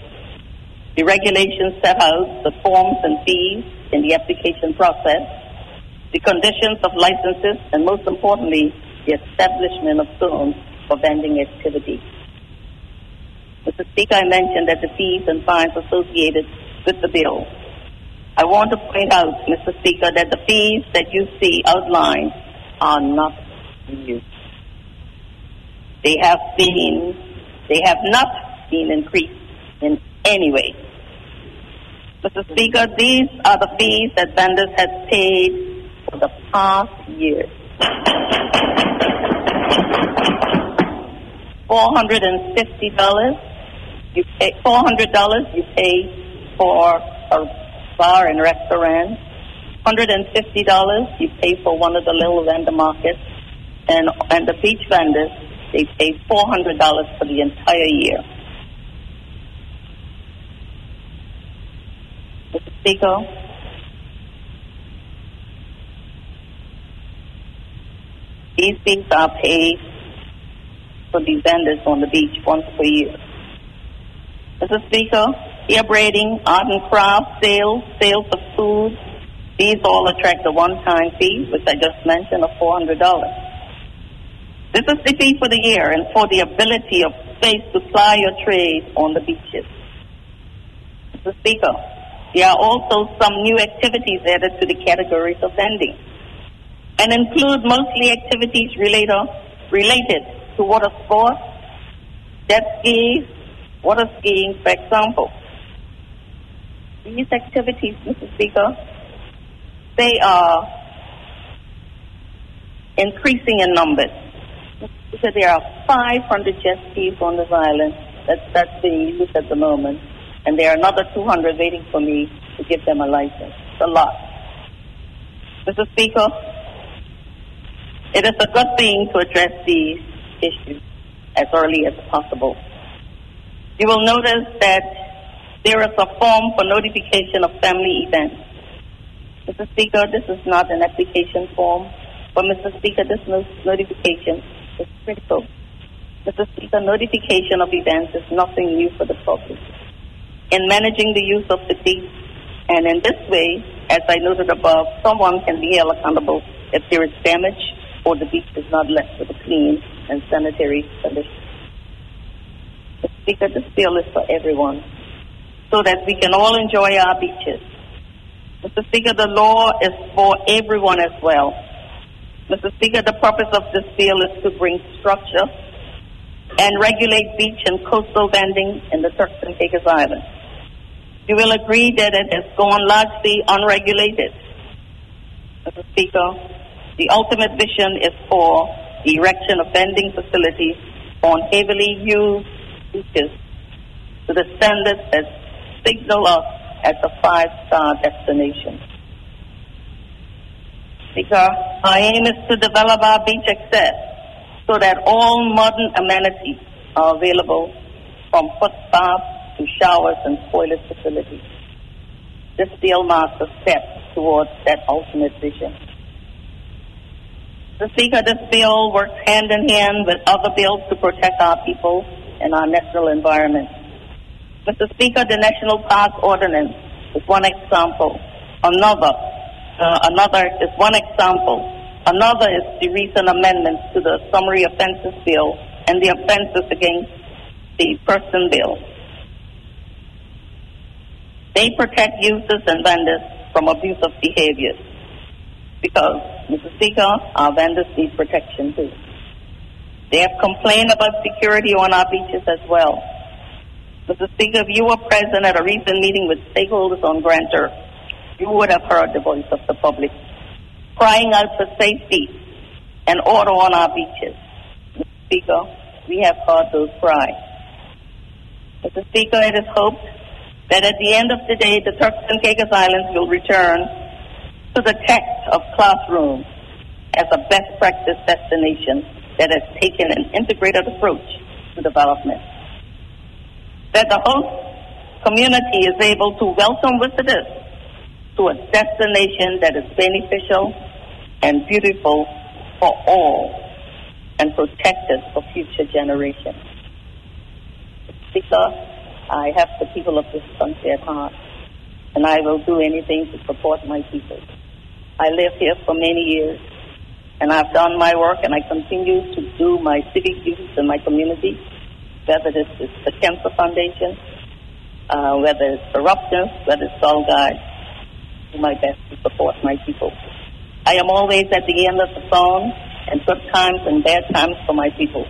The regulations set out the forms and fees in the application process, the conditions of licenses, and most importantly, the establishment of zones for vending activity. Mr. Speaker, I mentioned that the fees and fines associated with the bill. I want to point out, Mr. Speaker, that the fees that you see outlined are not new. They have been, they have not been increased in any way. Mr. Speaker, these are the fees that vendors have paid for the past year. Four hundred and fifty dollars. You pay four hundred dollars. You pay for a bar and restaurant. Hundred and fifty dollars. You pay for one of the little vendor markets, and and the beach vendors they pay four hundred dollars for the entire year. Mr. Speaker, these fees are paid for the vendors on the beach once per year. Mr. Speaker, hair braiding, art and craft sales, sales of food, these all attract a one-time fee, which I just mentioned, of $400. This is the fee for the year and for the ability of space to ply your trade on the beaches. Mr. Speaker, there are also some new activities added to the categories of vending and include mostly activities related, related to water sports, jet skis, water skiing, for example. These activities, Mr. Speaker, they are increasing in numbers. Because there are 500 jet skis on this island that's, that's being used at the moment, and there are another 200 waiting for me to give them a license. It's a lot. Mr. Speaker, it is a good thing to address these issues as early as possible. You will notice that there is a form for notification of family events. Mr. Speaker, this is not an application form, but Mr. Speaker, this is notification is critical. Mr. Speaker, notification of events is nothing new for the public. In managing the use of the beach, and in this way, as I noted above, someone can be held accountable if there is damage or the beach is not left with a clean and sanitary condition. Mr. Speaker, this bill is for everyone so that we can all enjoy our beaches. Mr. Speaker, the law is for everyone as well. Mr. Speaker, the purpose of this bill is to bring structure and regulate beach and coastal vending in the Turks and Caicos Islands. You will agree that it has gone largely unregulated. Mr. Speaker, the ultimate vision is for the erection of vending facilities on heavily used beaches to the standards that signal us as a five-star destination. Speaker, our aim is to develop our beach access so that all modern amenities are available from foot baths to showers and toilet facilities. This bill marks a step towards that ultimate vision. The Speaker, this bill works hand in hand with other bills to protect our people and our natural environment. Mr. Speaker, the National Park Ordinance is one example. Another, uh, another is one example. Another is the recent amendments to the Summary Offenses Bill and the offenses against the person bill. They protect users and vendors from abusive behaviors because, Mr. Speaker, our vendors need protection too. They have complained about security on our beaches as well. Mr. Speaker, if you were present at a recent meeting with stakeholders on Grand Turk, you would have heard the voice of the public crying out for safety and order on our beaches. Mr. Speaker, we have heard those cries. Mr. Speaker, it is hoped that at the end of the day, the Turks and Caicos Islands will return to the text of classrooms as a best practice destination that has taken an integrated approach to development that the host community is able to welcome visitors to a destination that is beneficial and beautiful for all and protected for future generations. Speaker, I have the people of this country at heart, and I will do anything to support my people. I lived here for many years, and I've done my work, and I continue to do my civic duties in my community whether it's the Cancer Foundation, uh, whether it's corruption, whether it's Soul Guide, do my best to support my people. I am always at the end of the phone and good times and bad times for my people.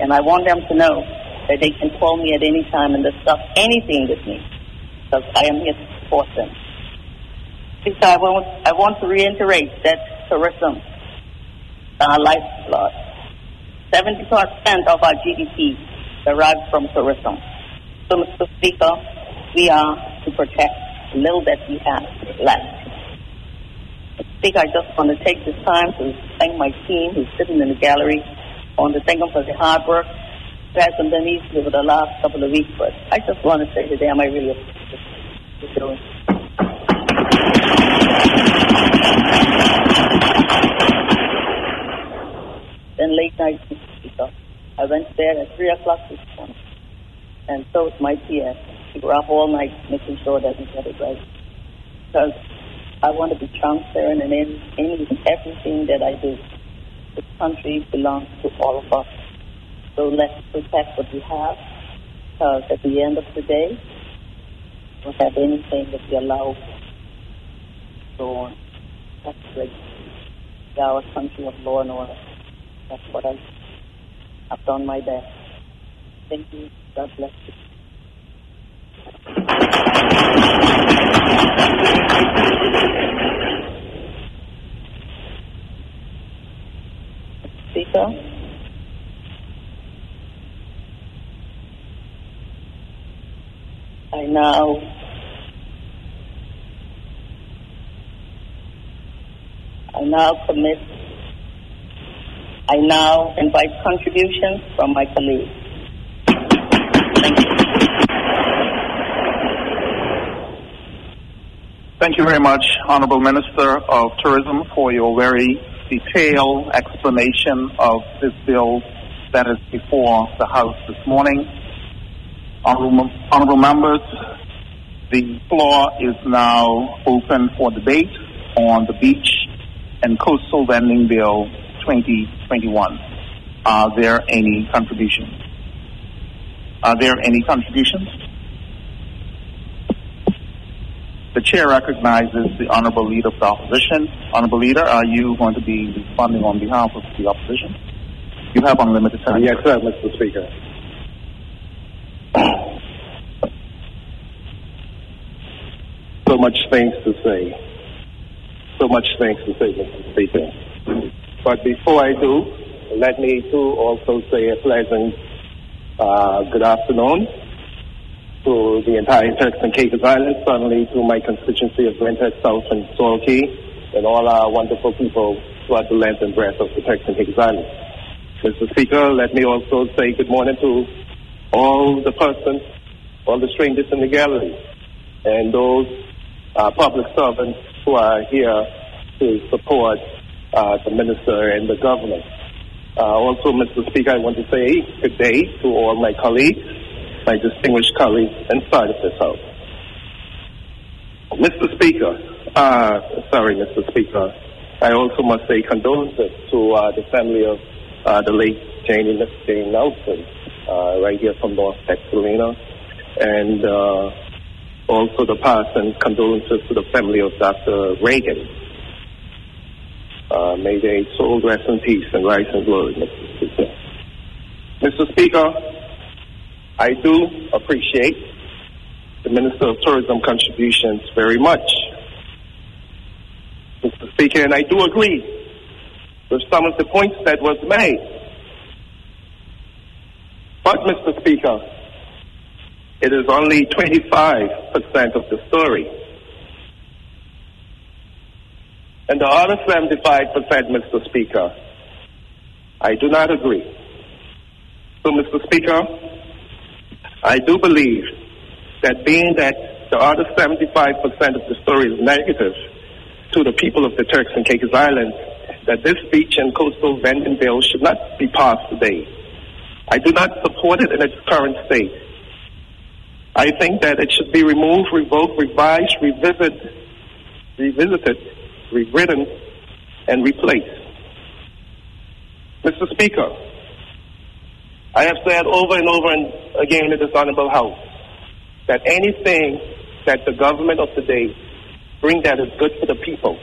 And I want them to know that they can call me at any time and discuss anything with me because I am here to support them. Because I want, I want to reiterate that tourism is our lifeblood. 70% of our GDP derived from tourism. So, Mr. Speaker, we are to protect little that we have left. Mr. Speaker, I just want to take this time to thank my team who's sitting in the gallery. I want to thank them for the hard work. Hasn't been easy over the last couple of weeks, but I just want to say to them I really appreciate doing. Then late night. I went there at 3 o'clock this morning. And so is my PS. We were up all night making sure that we get it right. Because I want to be transparent in any, any everything that I do. This country belongs to all of us. So let's protect what we have. Because at the end of the day, we don't have anything that we allow go on. That's great. A country of law and order. That's what I I've done my best. Thank you. God bless you. Speaker. I now I now commit I now invite contributions from my colleagues. Thank you. Thank you very much, Honorable Minister of Tourism, for your very detailed explanation of this bill that is before the House this morning. Honorable, honorable members, the floor is now open for debate on the Beach and Coastal Vending Bill 2021. Are there any contributions? Are there any contributions? The chair recognizes the honorable leader of the opposition. Honorable leader, are you going to be responding on behalf of the opposition? You have unlimited time. Yes, sir, Mr. Speaker. so much things to say. So much things to say, Mr. Speaker. But before I do, let me too also say a pleasant uh, good afternoon to the entire Turks and Caicos Islands, certainly to my constituency of Winter South and Salt Cay, and all our wonderful people throughout the length and breadth of the and Caicos Islands. Mr. Speaker, let me also say good morning to all the persons, all the strangers in the gallery, and those uh, public servants who are here to support uh, the minister and the government. Uh, also, Mr. Speaker, I want to say good day to all my colleagues, my distinguished colleagues inside of this House. Mr. Speaker, uh, sorry, Mr. Speaker, I also must say condolences to uh, the family of uh, the late Janie, Jane Nelson, uh, right here from North Texarkana, and uh, also the past and condolences to the family of Dr. Reagan. Uh, may they soul rest in peace and rise in glory, Mr. Speaker. Mr. Speaker, I do appreciate the Minister of Tourism contributions very much. Mr. Speaker, and I do agree with some of the points that was made. But, Mr. Speaker, it is only 25% of the story. And the other 75%, Mr. Speaker, I do not agree. So, Mr. Speaker, I do believe that being that the other 75% of the story is negative to the people of the Turks and Caicos Islands, that this beach and coastal vending bill should not be passed today. I do not support it in its current state. I think that it should be removed, revoked, revised, revisited, revisited, rewritten, and replaced. Mr. Speaker, I have said over and over and again in this honorable house that anything that the government of today bring that is good for the people,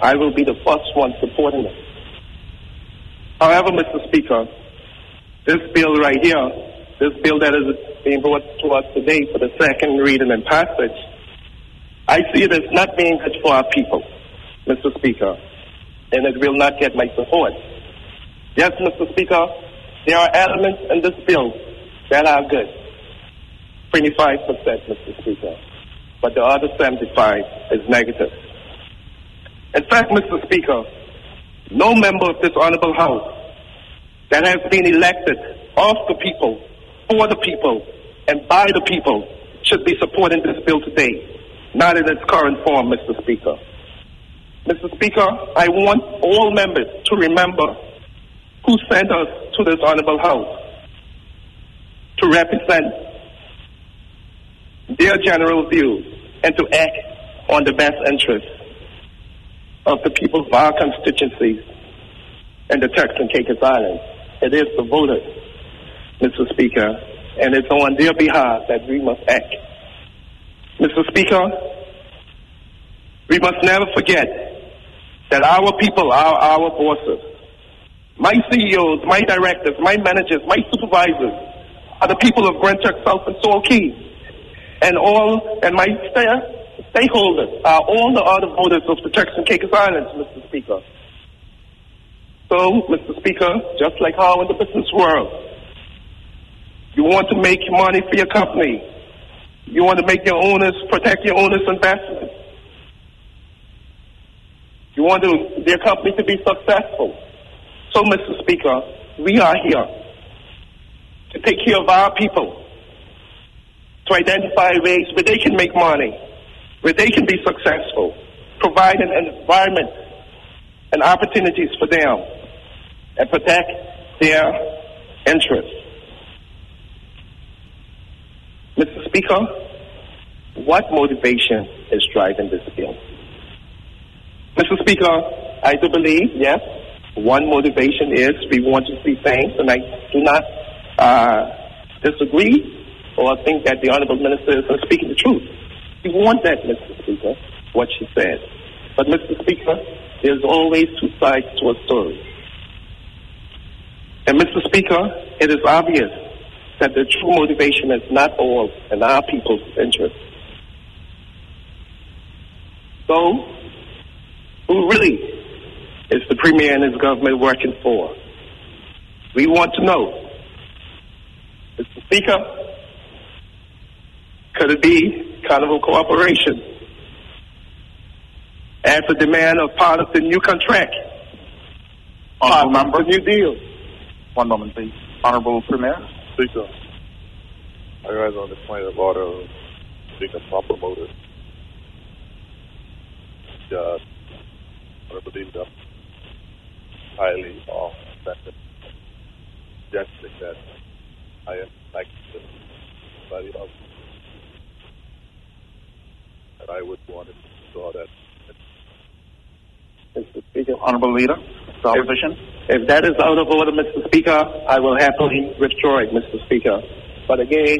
I will be the first one supporting it. However, Mr. Speaker, this bill right here, this bill that is being brought to us today for the second reading and passage, I see it as not being good for our people, Mr. Speaker, and it will not get my support. Yes, Mr. Speaker, there are elements in this bill that are good. 25%, Mr. Speaker. But the other 75 is negative. In fact, Mr. Speaker, no member of this honorable house that has been elected of the people, for the people, and by the people should be supporting this bill today, not in its current form, Mr. Speaker. Mr. Speaker, I want all members to remember who sent us to this honorable house to represent their general views and to act on the best interests of the people of our constituencies and the Turks and Caicos Islands. It is the voters, Mr. Speaker, and it's on their behalf that we must act. Mr. Speaker, we must never forget that our people are our bosses. My CEOs, my directors, my managers, my supervisors are the people of Grand South and Salt Cay. And all, and my stakeholders are all the other voters of the Turks and Caicos Islands, Mr. Speaker. So, Mr. Speaker, just like how in the business world, you want to make money for your company. You want to make your owners, protect your owners' investments. You want to, their company to be successful. So, Mr. Speaker, we are here to take care of our people, to identify ways where they can make money, where they can be successful, provide an environment and opportunities for them and protect their interests. Mr. Speaker, what motivation is driving this bill? Mr. Speaker, I do believe, yes, one motivation is we want to see things, and I do not uh, disagree or think that the Honorable Minister is speaking the truth. We want that, Mr. Speaker, what she said. But, Mr. Speaker, there's always two sides to a story. And, Mr. Speaker, it is obvious that the true motivation is not all in our people's interest. So, who really is the Premier and his government working for? We want to know. Mr. Speaker, could it be Carnival Cooperation as a demand of part of the new contract? Honorable member. The new deal. One moment, please. Honorable Premier. Speaker, I rise on the point of order being a proper motive. Uh, I believe that highly off offended, suggesting that I am like somebody else. And I would want to draw that. Mr. Speaker. Honorable Leader. Opposition. If, if that is out of order, Mr. Speaker, I will happily withdraw it, Mr. Speaker. But again,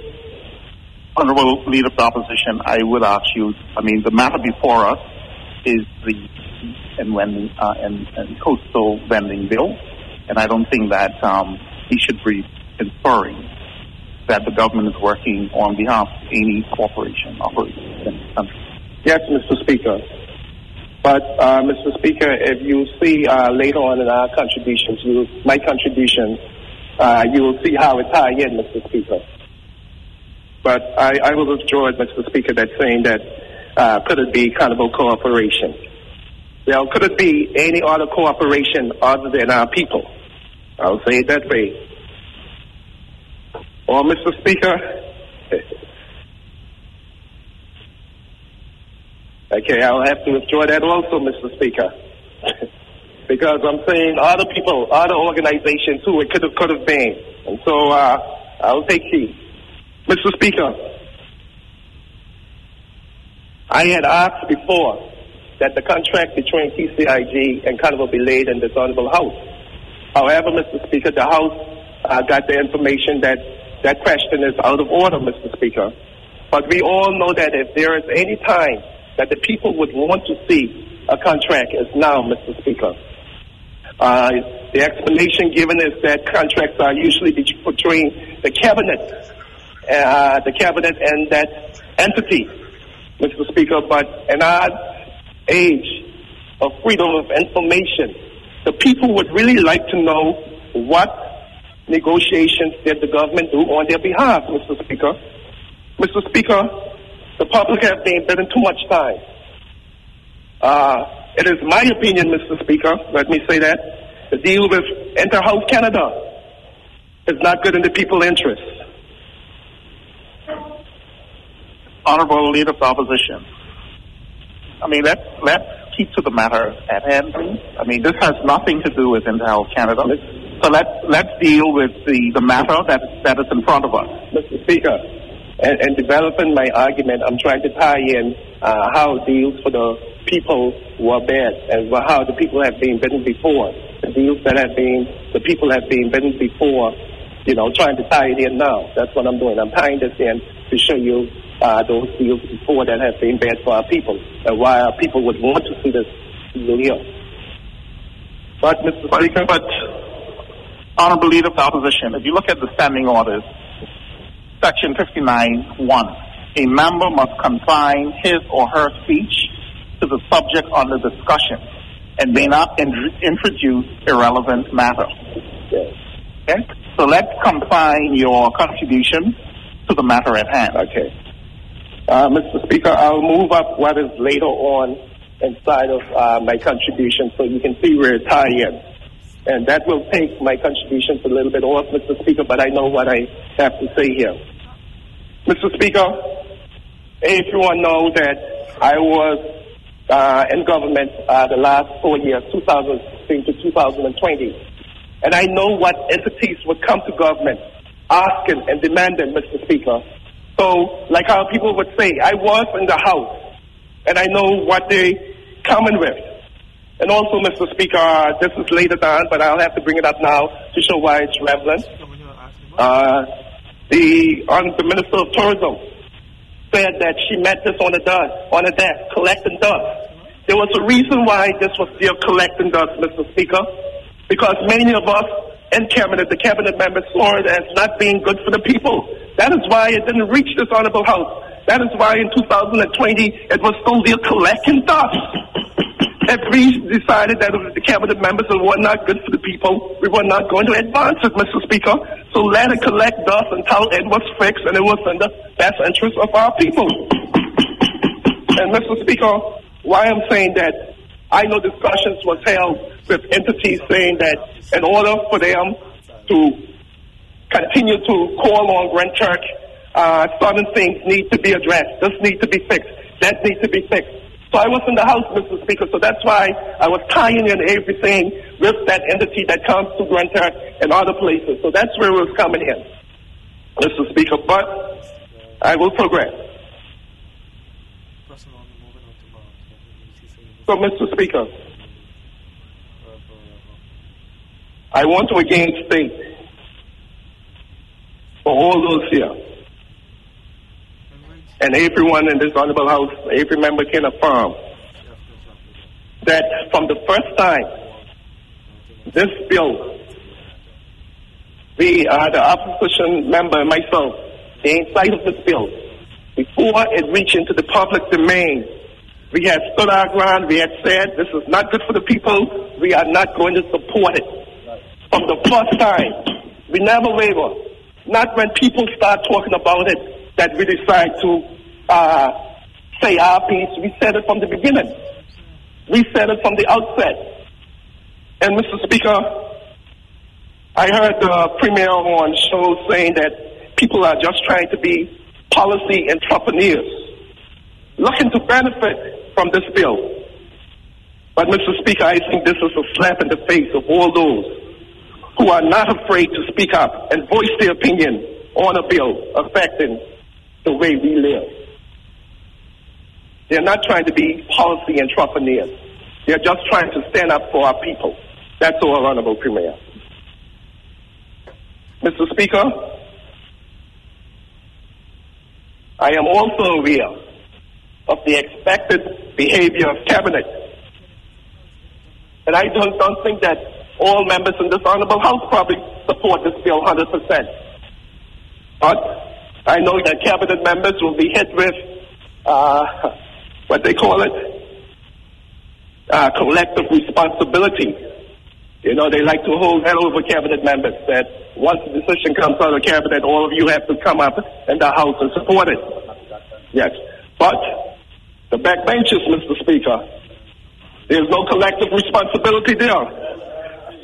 Honorable Leader of the Opposition, I would ask you, I mean, the matter before us is the and when uh, and, and coastal vending bill, and I don't think that um, he should be inferring that the government is working on behalf of any corporation operating in country. yes, Mr. Speaker. But, uh, Mr. Speaker, if you see uh, later on in our contributions, you, my contribution, uh, you will see how it tie in, Mr. Speaker. But I, I will withdraw it, Mr. Speaker, that saying that uh, could it be Carnival Now, could it be any other cooperation other than our people? I'll say it that way. Or, Mr. Speaker, [laughs] okay, I'll have to withdraw that also, Mr. Speaker. [laughs] because I'm saying other people, other organizations who it could have, could have been. And so uh, I'll take heed. Mr. Speaker, I had asked before that the contract between TCIG and Carnival be laid in this honorable House. However, Mr. Speaker, the House uh, got the information that that question is out of order, Mr. Speaker. But we all know that if there is any time that the people would want to see a contract is now, Mr. Speaker. Uh, the explanation given is that contracts are usually between the cabinet, uh, the cabinet and that entity, Mr. Speaker. But in our age of freedom of information, the people would really like to know what negotiations did the government do on their behalf, Mr. Speaker. Mr. Speaker, the public have been given too much time. Uh, it is my opinion, Mr. Speaker, let me say that, the deal with InterHealth Canada is not good in the people's interest. Honorable Leader of the Opposition. I mean, let's, let's keep to the matter at hand. I mean, this has nothing to do with InterHealth Canada. So let's, let's deal with the, the matter that, that is in front of us. Mr. Speaker, and, and developing my argument, I'm trying to tie in uh, how deals for the people were bad and how the people have been bitten before. The deals that have been, the people have been bitten before, you know, trying to tie it in now. That's what I'm doing. I'm tying this in to show you uh, those deals before that have been bad for our people and why our people would want to see this here. But, Mr. Speaker, But, Honorable Leader of the Opposition, if you look at the standing orders, Section 59.1, a member must confine his or her speech to the subject under discussion and may not in- introduce irrelevant matter. yes. Okay? So let's confine your contribution to the matter at hand. Okay. Uh, Mr. Speaker, I'll move up what is later on inside of uh, my contribution so you can see where it tie in. And that will take my contributions a little bit off, Mr. Speaker, but I know what I have to say here. Mr. Speaker, everyone knows that I was uh, in government uh, the last four years, 2016 to 2020. And I know what entities would come to government asking and demanding, Mr. Speaker. So, like how people would say, I was in the House, and I know what they coming with. And also, Mr. Speaker, this is later on, but I'll have to bring it up now to show why it's relevant. Uh, the, on the Minister of Tourism said that she met this on a dust, on a desk, collecting dust. There was a reason why this was still collecting dust, Mr. Speaker, because many of us in cabinet, the cabinet members saw it as not being good for the people. That is why it didn't reach this honorable house. That is why in 2020 it was still there collecting [coughs] dust. If we decided that the cabinet members were not good for the people, we were not going to advance it, Mr. Speaker. So let it collect dust until it was fixed and it was in the best interest of our people. [coughs] And Mr. Speaker, why I'm saying that I know discussions was held with entities saying that in order for them to continue to call on Grand Turk, uh, certain things need to be addressed. This needs to be fixed. That needs to be fixed. So I was in the House, Mr. Speaker, so that's why I was tying in everything with that entity that comes to Grand Turk and other places. So that's where it was coming in, Mr. Speaker. But I will progress. So, Mr. Speaker, I want to again state for all those here and everyone in this honorable house, every member can affirm that from the first time this bill, we, uh, the opposition member myself, the sight of this bill, before it reached into the public domain, we had stood our ground. We had said this is not good for the people. We are not going to support it. From the first time, we never waver. Not when people start talking about it that we decide to uh, say our piece. We said it from the beginning. We said it from the outset. And Mr. Speaker, I heard the premier on show saying that people are just trying to be policy entrepreneurs, looking to benefit from this bill. But Mr. Speaker, I think this is a slap in the face of all those who are not afraid to speak up and voice their opinion on a bill affecting the way we live. They're not trying to be policy entrepreneurs. They're just trying to stand up for our people. That's all, Honorable Premier. Mr. Speaker, I am also aware of the expected behavior of Cabinet. And I don't, don't think that all members in this Honorable House probably support this bill 100%. But I know that Cabinet members will be hit with uh, what they call it, uh, collective responsibility. You know, they like to hold that over cabinet members that once the decision comes out of cabinet, all of you have to come up in the House and support it. Yes. But the backbenchers, Mr. Speaker, there's no collective responsibility there.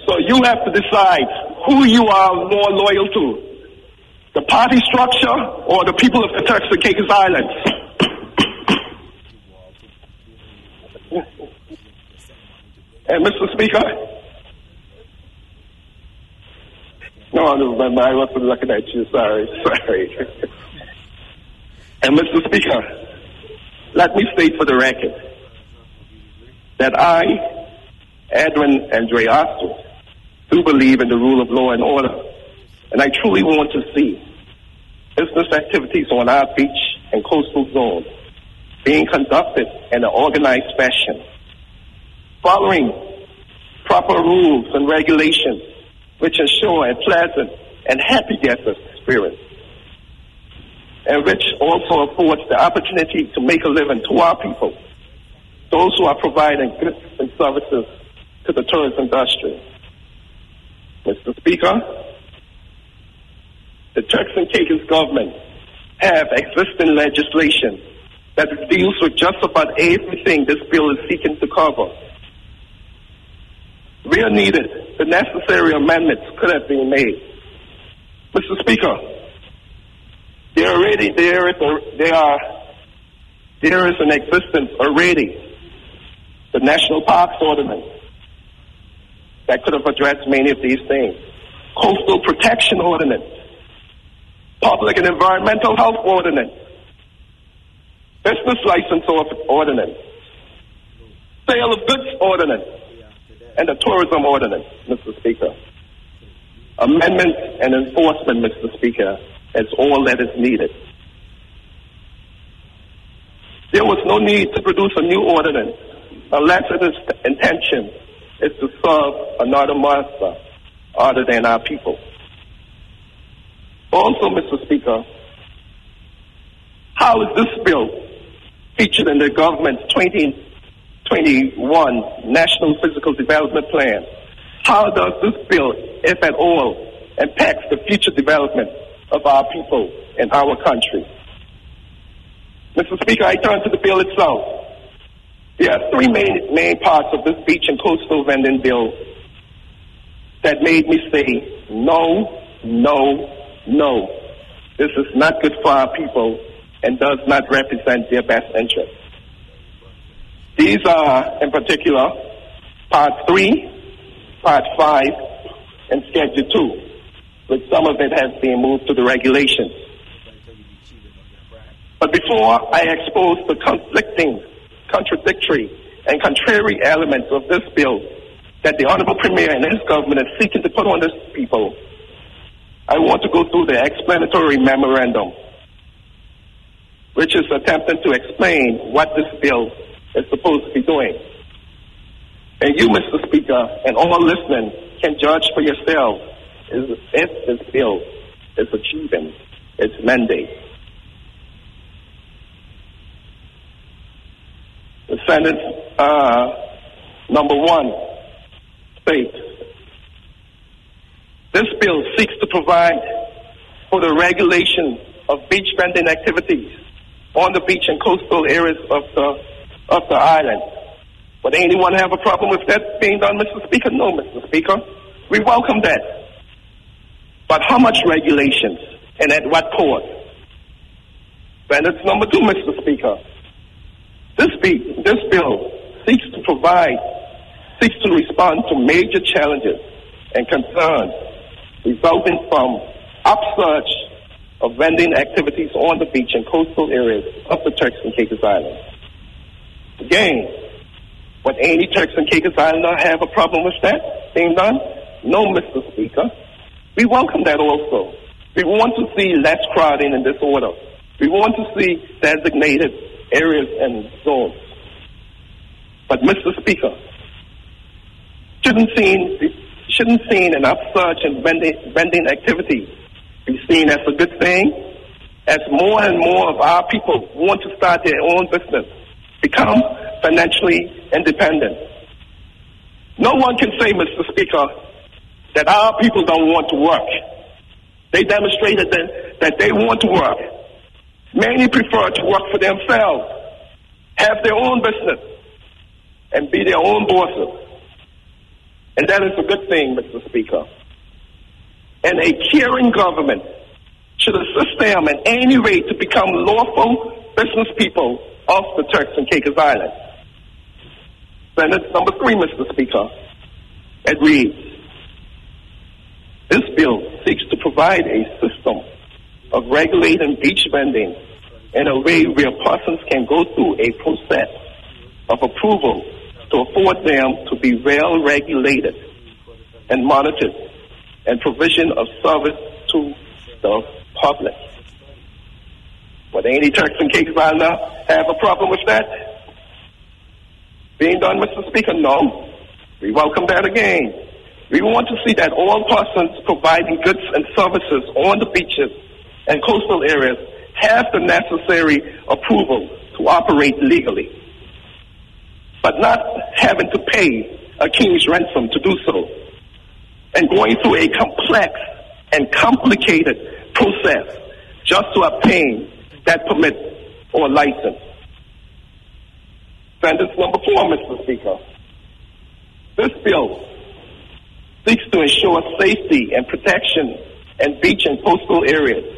So you have to decide who you are more loyal to. The party structure or the people of the Turks and Caicos Islands. And Mr. Speaker, no, I don't. I wasn't looking at you. Sorry, sorry. and Mr. Speaker, let me state for the record that I, Edwin Andre Austin, do believe in the rule of law and order, and I truly want to see business activities on our beach and coastal zone being conducted in an organized fashion following proper rules and regulations which ensure a pleasant and happy guest experience and which also affords the opportunity to make a living to our people, those who are providing goods and services to the tourist industry. Mr. Speaker, the Turks and Caicos government have existing legislation that deals with just about everything this bill is seeking to cover. Where needed, the necessary amendments could have been made. Mr. Speaker, there already there is a, there are There is in existence already the National Parks Ordinance that could have addressed many of these things. Coastal Protection Ordinance, Public and Environmental Health Ordinance, Business License Ordinance, Sale of Goods Ordinance, and the Tourism Ordinance, Mr. Speaker. Amendment and enforcement, Mr. Speaker, is all that is needed. There was no need to produce a new ordinance unless its intention is to serve another master other than our people. Also, Mr. Speaker, how is this bill featured in the government's 2021 National Physical Development Plan? How does this bill, if at all, impact the future development of our people and our country? Mr. Speaker, I turn to the bill itself. There are three main, main parts of this beach and coastal vending bill that made me say, no, no, no. This is not good for our people and does not represent their best interests. These are, in particular, Part 3, Part 5, and Schedule 2, but some of it has been moved to the regulations. But before I expose the conflicting contradictory and contrary elements of this bill that the Honorable Premier and his government are seeking to put on this people, I want to go through the explanatory memorandum, which is attempting to explain what this bill is supposed to be doing. And you, Mr. Speaker, and all listening can judge for yourselves if this bill is achieving its mandate. Sentence uh, number one states this bill seeks to provide for the regulation of beach activities on the beach and coastal areas of the of the island. Would anyone have a problem with that being done, Mr. Speaker? No, Mr. Speaker. We welcome that. But how much regulations and at what cost? Sentence number two, Mr. Speaker. This, be, this bill seeks to provide, seeks to respond to major challenges and concerns resulting from upsurge of vending activities on the beach and coastal areas of the Turks and Caicos Islands. Again, would any Turks and Caicos Islander have a problem with that done? No, Mr. Speaker. We welcome that also. We want to see less crowding and disorder. We want to see designated areas and zones. But, Mr. Speaker, shouldn't seen, shouldn't seen an upsurge in vending, vending activity be seen as a good thing? As more and more of our people want to start their own business, become financially independent. No one can say, Mr. Speaker, that our people don't want to work. They demonstrated that, that they want to work. Many prefer to work for themselves, have their own business, and be their own bosses. And that is a good thing, Mr. Speaker. And a caring government should assist them in any way to become lawful business people of the Turks and Caicos Islands. Sentence number three, Mr. Speaker. It reads, this bill seeks to provide a system of regulating beach vending in a way where persons can go through a process of approval to afford them to be well regulated and monitored and provision of service to the public. Would any Turks and Caicos Islander have a problem with that? Being done, Mr. Speaker? No. We welcome that again. We want to see that all persons providing goods and services on the beaches and coastal areas have the necessary approval to operate legally, but not having to pay a king's ransom to do so, and going through a complex and complicated process just to obtain that permit or license. Sentence number four, Mr. Speaker. This bill seeks to ensure safety and protection in beach and coastal areas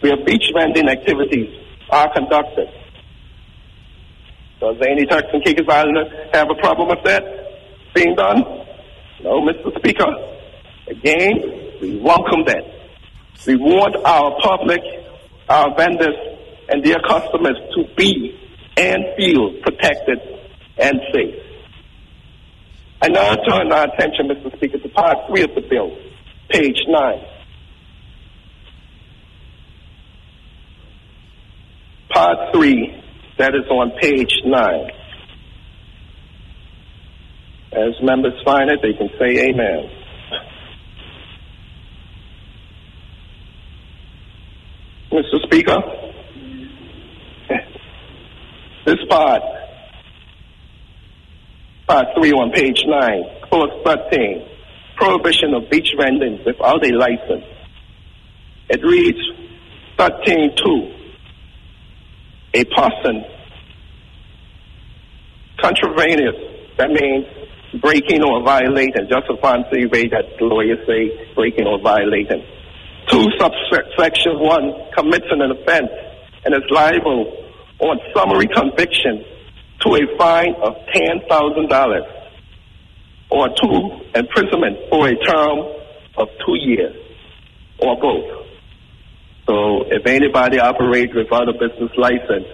where beach vending activities are conducted. Does any Turks and Caicos Islander have a problem with that being done? No, Mr. Speaker. Again, we welcome that. We want our public, our vendors, and their customers to be and feel protected and safe. I now turn our attention, Mr. Speaker, to part three of the bill, page nine. Part three, that is on page nine. As members find it, they can say amen. Mr. Speaker, this part, part three on page nine, clause 13, prohibition of beach vending without a license. It reads 13.2, a person contravenous, that means breaking or violating, just a fancy way that the lawyers say, breaking or violating. Two, subsection one, committing an offense and is liable on summary conviction to a fine of $10,000 or two, imprisonment for a term of two years or both. So if anybody operates without a business license,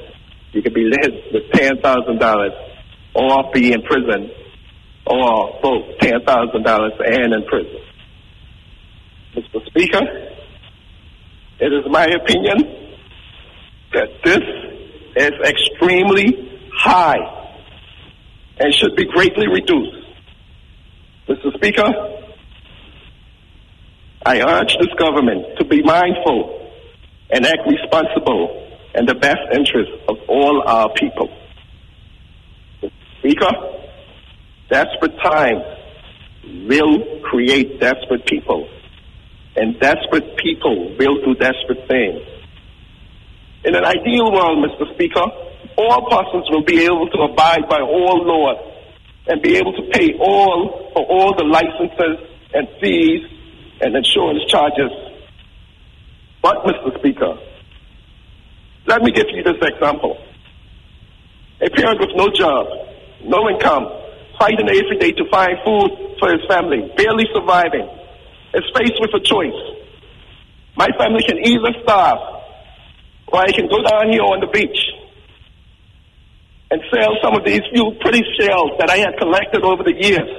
you can be hit with $10,000 or be in prison or both $10,000 and in prison. Mr. Speaker, it is my opinion that this is extremely high and should be greatly reduced. Mr. Speaker, I urge this government to be mindful and act responsible in the best interest of all our people. Speaker, desperate times will create desperate people and desperate people will do desperate things. In an ideal world, Mr. Speaker, all persons will be able to abide by all laws and be able to pay all for all the licenses and fees and insurance charges. But, Mr. Speaker, let me give you this example. A parent with no job, no income, fighting every day to find food for his family, barely surviving, is faced with a choice. My family can either starve or I can go down here on the beach and sell some of these few pretty shells that I had collected over the years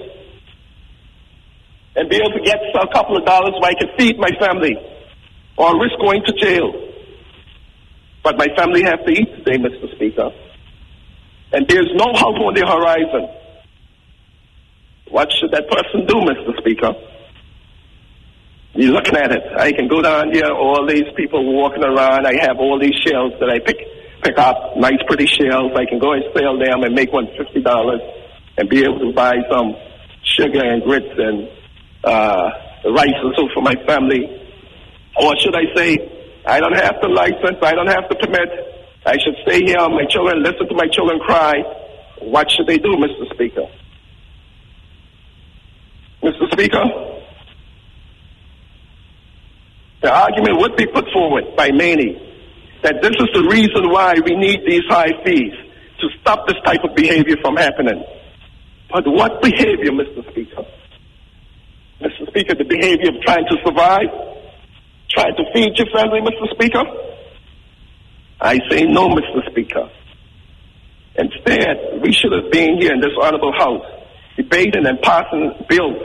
and be able to get a couple of dollars where I can feed my family or risk going to jail. But my family have to eat today, Mr. Speaker. And there's no hope on the horizon. What should that person do, Mr. Speaker? You're looking at it. I can go down here, all these people walking around. I have all these shells that I pick pick up, nice pretty shells. I can go and sell them and make one fifty dollars and be able to buy some sugar and grits and uh, rice and so for my family. Or should I say, I don't have the license, I don't have the permit. I should stay here, my children, listen to my children cry. What should they do, Mr. Speaker? Mr. Speaker, the argument would be put forward by many that this is the reason why we need these high fees to stop this type of behavior from happening. But what behavior, Mr. Speaker? Mr. Speaker, the behavior of trying to survive, to feed your family, Mr. Speaker? I say no, Mr. Speaker. Instead, we should have been here in this honorable house debating and passing bills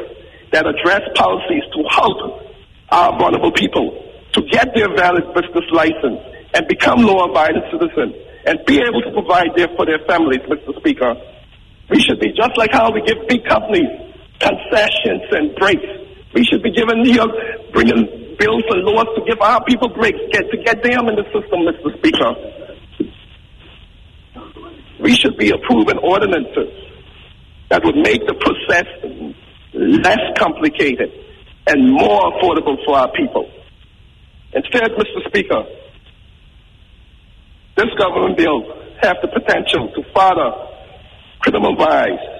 that address policies to help our vulnerable people to get their valid business license and become law-abiding citizens and be able to provide there for their families, Mr. Speaker. We should be just like how we give big companies concessions and breaks. We should be giving here, bringing bills and laws to give our people breaks, get to get them in the system, Mr. Speaker. We should be approving ordinances that would make the process less complicated and more affordable for our people. Instead, Mr. Speaker, this government bill have the potential to further criminalize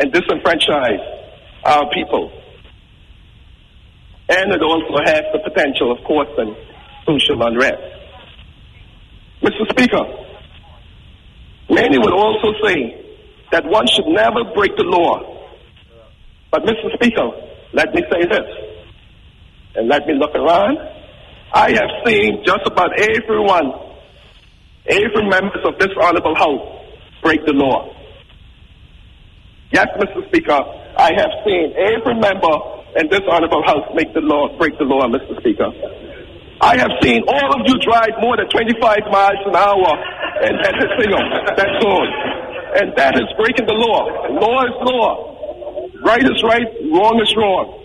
and disenfranchise our people. And it also has the potential of causing social unrest. Mr. Speaker, Many would also say that one should never break the law. But, Mr. Speaker, let me say this, and let me look around. I have seen just about everyone, every member of this honorable house break the law. Yes, Mr. Speaker, I have seen every member in this honorable house make the law, break the law, Mr. Speaker. I have seen all of you drive more than 25 miles an hour and, and you know, that's all. And that is breaking the law. Law is law. Right is right, wrong is wrong.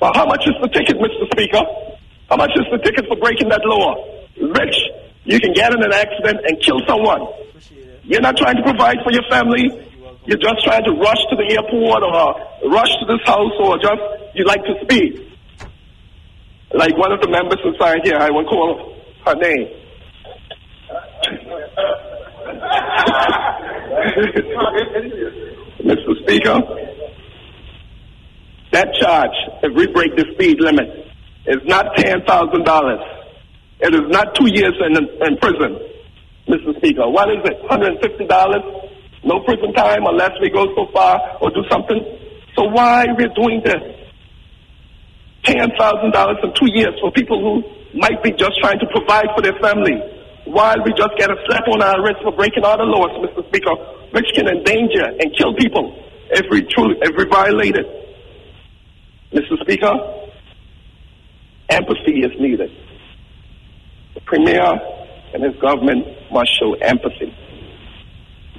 But how much is the ticket, Mr. Speaker? How much is the ticket for breaking that law? Rich, you can get in an accident and kill someone. You're not trying to provide for your family. You're just trying to rush to the airport or rush to this house or just you like to speed. Like one of the members inside here, I won't call her name. [laughs] Mr. Speaker, that charge, if we break the speed limit, is not $10,000. It is not two years in, in prison, Mr. Speaker. What is it, $150? No prison time unless we go so far or do something. So why we're doing this? $10,000 in two years for people who might be just trying to provide for their family. While we just get a slap on our wrist for breaking all the laws, Mr. Speaker, which can endanger and kill people if we truly, if we violate it. Mr. Speaker, empathy is needed. The Premier and his government must show empathy.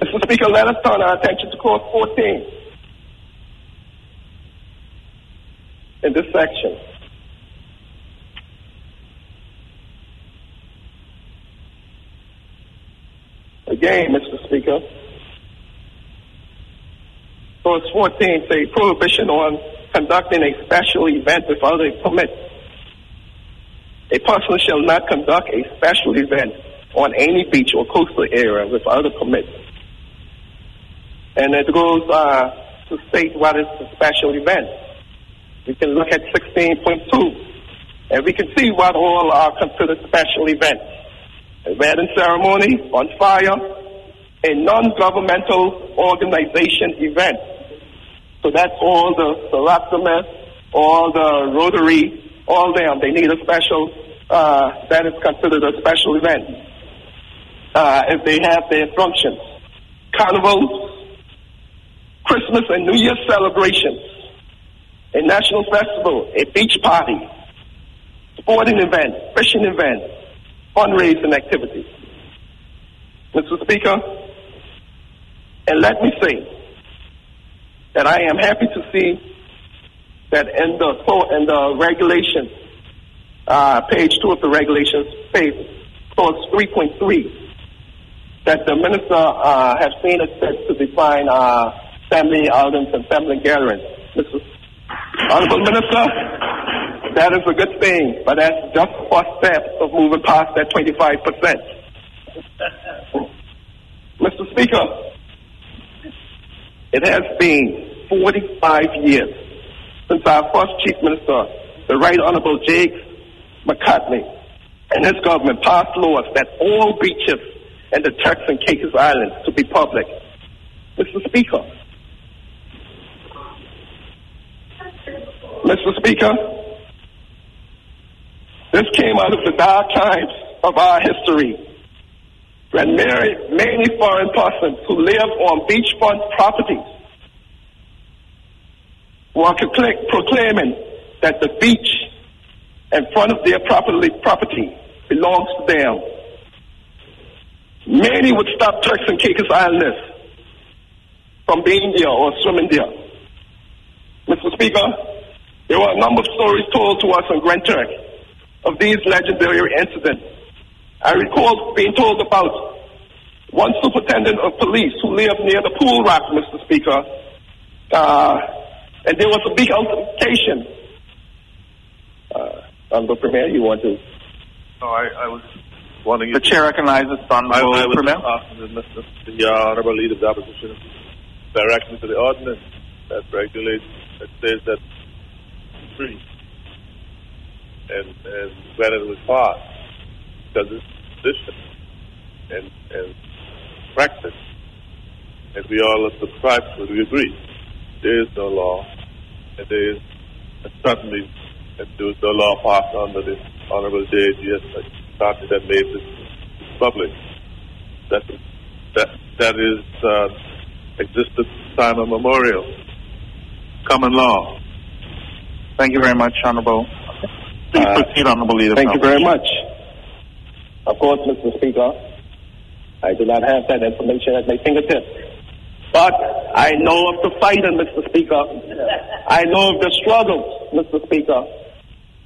Mr. Speaker, let us turn our attention to clause 14 in this section. Again, Mr. Speaker, clause 14 say prohibition on conducting a special event without a permit. A person shall not conduct a special event on any beach or coastal area without a permit. And it goes uh, to state what is the special event. We can look at 16.2 and we can see what all are considered special events. A wedding ceremony, on fire, a non-governmental organization event. So that's all the, the Rockdom, all the Rotary, all them. They need a special, uh, that is considered a special event. Uh, if they have their functions. Carnivals, Christmas and New Year celebrations, a national festival, a beach party, sporting event, fishing event, fundraising activities. Mr. Speaker, and let me say that I am happy to see that in the in the regulations, uh, page two of the regulations, page clause 3.3, that the minister uh, has seen it to define uh, family outings and family gatherings. Honorable Minister, that is a good thing, but that's just first step of moving past that 25%. Mr. Speaker, it has been 45 years since our first Chief Minister, the Right Honorable JAGS McCartney, and his government passed laws that all beaches in the Turks and Caicos Islands to be public. Mr. Speaker, Mr. Speaker, this came out of the dark times of our history when many, foreign persons who live on beachfront properties were proclaiming that the beach in front of their property, property belongs to them. Many would stop Turks and Caicos Islanders from being there or swimming there. Mr. Speaker, there were a number of stories told to us on Grand Turk of these legendary incidents. I recall being told about one superintendent of police who lived near the pool rock, Mr. Speaker, uh, and there was a big altercation. Uh, Honorable Premier, you want to? No, I, I was wanting The chair recognizes Honorable I, I was Premier. asking the, Mr. the uh, Honorable Leader of the Opposition directly to the ordinance that regulates, that says that And, and it was passed, because it's position. And, and practice. And we all subscribe to it. We agree. There is no law. And there is and certainly and there was no law passed under the Honorable JAGS McCartney that made this public. That that that is uh, existed time immemorial. Common law. Thank you very much, Honorable. Please Uh, proceed, Honorable Leader. Thank you very much. Of course, Mr. Speaker, I do not have that information at my fingertips. But I know of the fighting, Mr. Speaker. I know of the struggles, Mr. Speaker.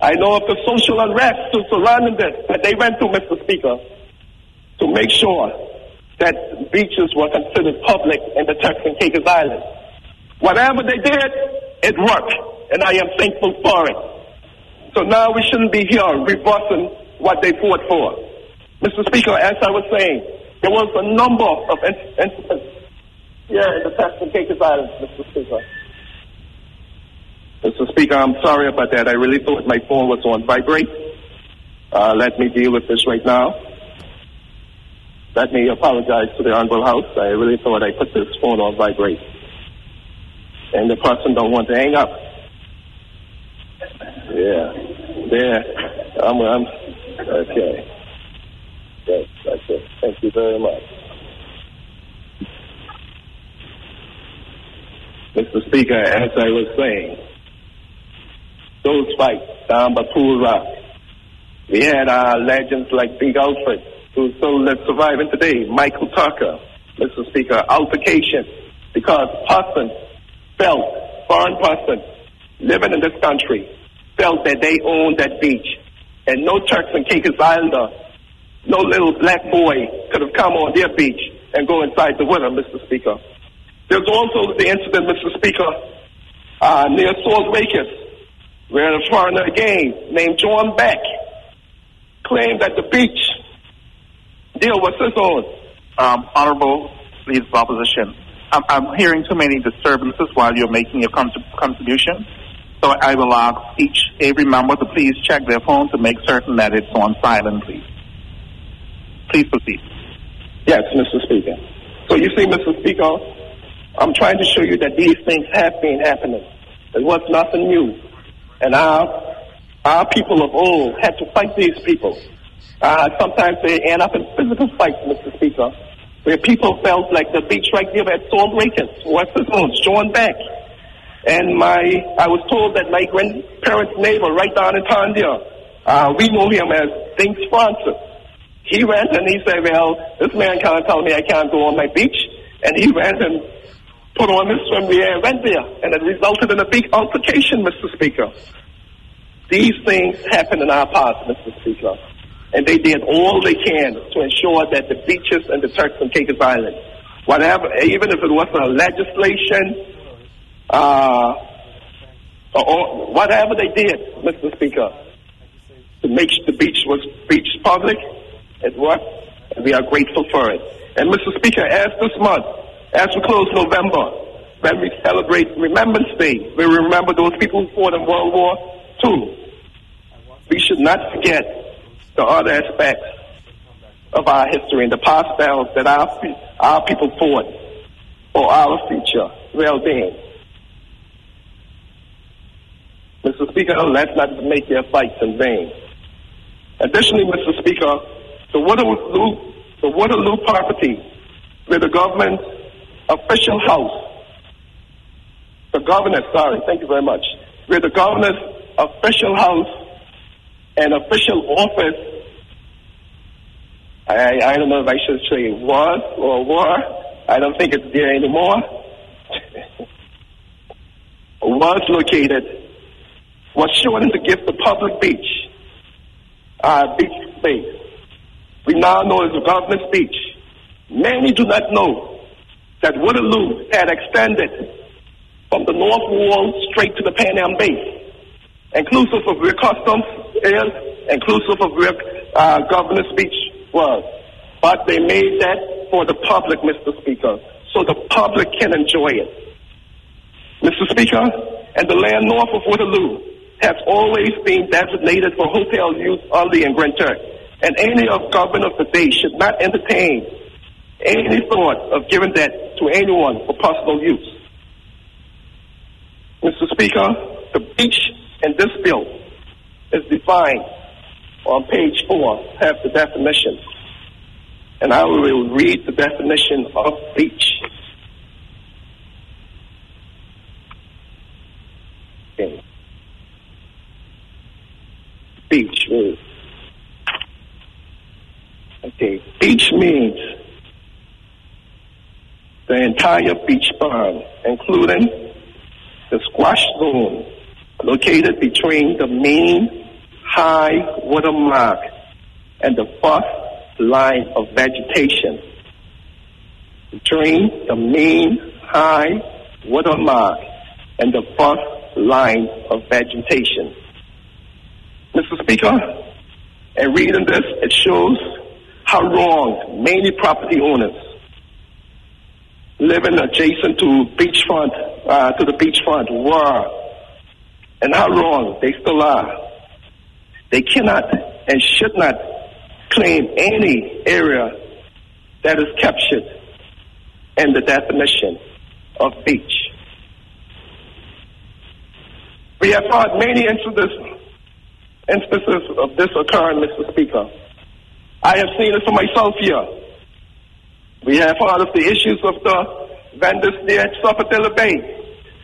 I know of the social unrest surrounding this that they went through, Mr. Speaker, to make sure that beaches were considered public in the Turks and Caicos Islands. Whatever they did, it worked, and I am thankful for it. So now we shouldn't be here reversing what they fought for. Mr. Speaker, as I was saying, there was a number of in- incidents here in the and Islands, Mr. Speaker. Mr. Speaker, I'm sorry about that. I really thought my phone was on vibrate. Uh, let me deal with this right now. Let me apologize to the Honorable House. I really thought I put this phone on vibrate. And the person don't want to hang up. Yeah. Yeah. I'm, I'm, okay. That's it. Thank you very much. Mr. Speaker, as I was saying, those fights down by Pool Rock, we had our legends like Big Alfred, who's still surviving today, Michael Tucker, Mr. Speaker, altercation, because person felt, foreign person, living in this country, felt that they owned that beach. And no Turks and Caicos Islander, no little black boy could have come on their beach and go inside the water, Mr. Speaker. There's also the incident, Mr. Speaker, uh, near Salt Lakers, where a foreigner again named John Beck claimed that the beach deal was his own. Um, Honorable Leader of Opposition, I'm, I'm hearing too many disturbances while you're making your con- contribution. So I will ask each, every member to please check their phone to make certain that it's on silent, please. Please proceed. Yes, Mr. Speaker. So you see, Mr. Speaker, I'm trying to show you that these things have been happening. It was nothing new. And our, our people of old had to fight these people. Uh, sometimes they end up in physical fights, Mr. Speaker, where people felt like the beach right there at Salt Lakers, name, John Beck. And my, I was told that my grandparents' neighbor right down in Tondia, uh, we know him as Dink Francis. He went and he said, well, this man can't tell me I can't go on my beach. And he went and put on his swimwear and went there. And it resulted in a big altercation, Mr. Speaker. These things happen in our past, Mr. Speaker. And they did all they can to ensure that the beaches and the Turks and Caicos Islands, whatever, even if it wasn't a legislation, uh, or, or whatever they did, Mr. Speaker, to make the beach was beach public, it worked, and we are grateful for it. And Mr. Speaker, as this month, as we close November, when we celebrate Remembrance Day, we remember those people who fought in World War II. We should not forget the other aspects of our history and the past battles that our, our people fought for our future well-being. Mr. Speaker, let's not make their fights in vain. Additionally, Mr. Speaker, the Waterloo, the Waterloo property where the government official house, the governor, sorry, thank you very much, where the governor's official house and official office, I, I don't know if I should say was or were, I don't think it's there anymore, [laughs] was located, was shown to give the public beach, uh, beach space. We now know it's a government beach. Many do not know that Waterloo had extended from the North Wall straight to the Pan Am base, inclusive of where customs is, inclusive of where uh, Governor's Beach was. But they made that for the public, Mr. Speaker, so the public can enjoy it. Mr. Speaker, and the land north of Waterloo has always been designated for hotel use only in Grand Turk. And any of government of the day should not entertain any thought of giving that to anyone for personal use. Mr. Speaker, the beach in this bill is defined on page four, have the definition. And I will read the definition of beach. Okay. Beach means. Okay. Beach means the entire beach berm, including the swash zone located between the mean high water mark and the first line of vegetation. Between the mean high water mark and the first line of vegetation. Mr. Speaker, in reading this, it shows how wrong many property owners living adjacent to beachfront, uh, to the beachfront were, and how wrong they still are. They cannot and should not claim any area that is captured in the definition of beach. We have had many instances, instances of this occurring, Mr. Speaker. I have seen it for myself here. We have heard of the issues of the vendors near Sapodilla Bay.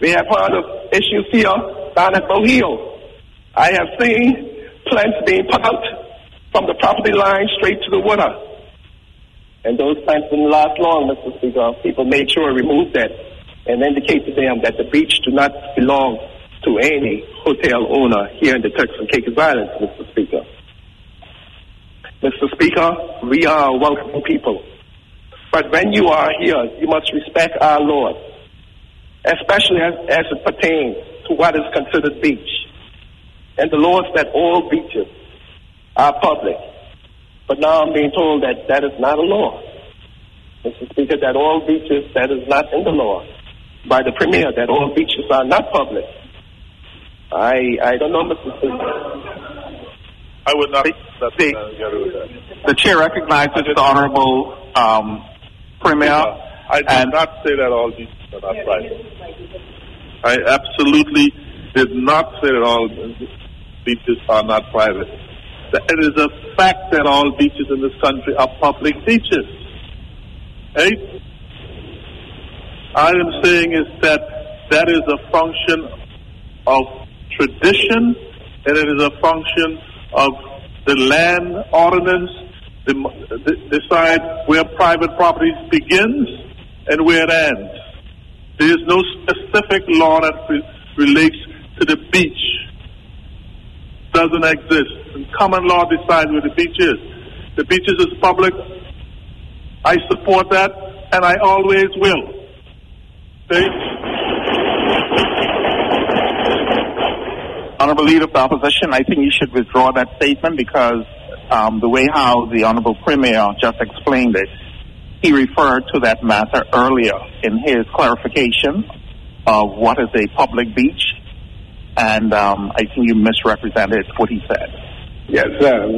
We have heard of issues here down at Bohio. I have seen plants being put out from the property line straight to the water. And those plants didn't last long, Mr. Speaker. People made sure to remove that and indicate to them that the beach do not belong to any hotel owner here in the Turks and Caicos Islands, Mr. Speaker. Mr. Speaker, we are a welcoming people. But when you are here, you must respect our laws, especially as, as it pertains to what is considered beach. And the laws that all beaches are public. But now I'm being told that that is not a law. Mr. Speaker, that all beaches, that is not in the law. By the Premier, that all beaches are not public. I I don't know, Mr. Speaker. I would not. The- the- uh, get rid of that. The chair recognizes the Honorable um, Premier. I did not say that all beaches are not private. I absolutely did not say that all beaches are not private. It is a fact that all beaches in this country are public beaches. Right? I am saying is that that is a function of tradition and it is a function of the land ordinance the, the, decide where private property begins and where it ends. There is no specific law that re- relates to the beach. Doesn't exist. And common law decides where the beach is. The beaches is public. I support that, and I always will. See? Honorable Leader of the Opposition, I think you should withdraw that statement because um, the way how the Honorable Premier just explained it, he referred to that matter earlier in his clarification of what is a public beach, and um, I think you misrepresented what he said. Yes, sir.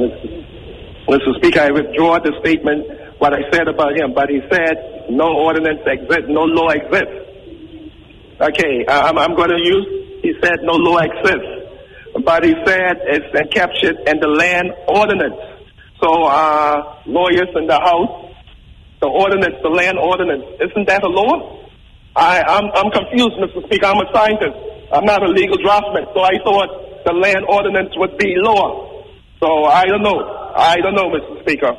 Mr. Speaker, I withdraw the statement, what I said about him, but he said no ordinance exists, no law exists. Okay, I'm, I'm going to use, he said no law exists. But he said it's captured in the land ordinance. So, uh, lawyers in the House, the ordinance, the land ordinance, isn't that a law? I, I'm, I'm confused, Mr. Speaker. I'm a scientist. I'm not a legal draftsman, so I thought the land ordinance would be law. So I don't know. I don't know, Mr. Speaker.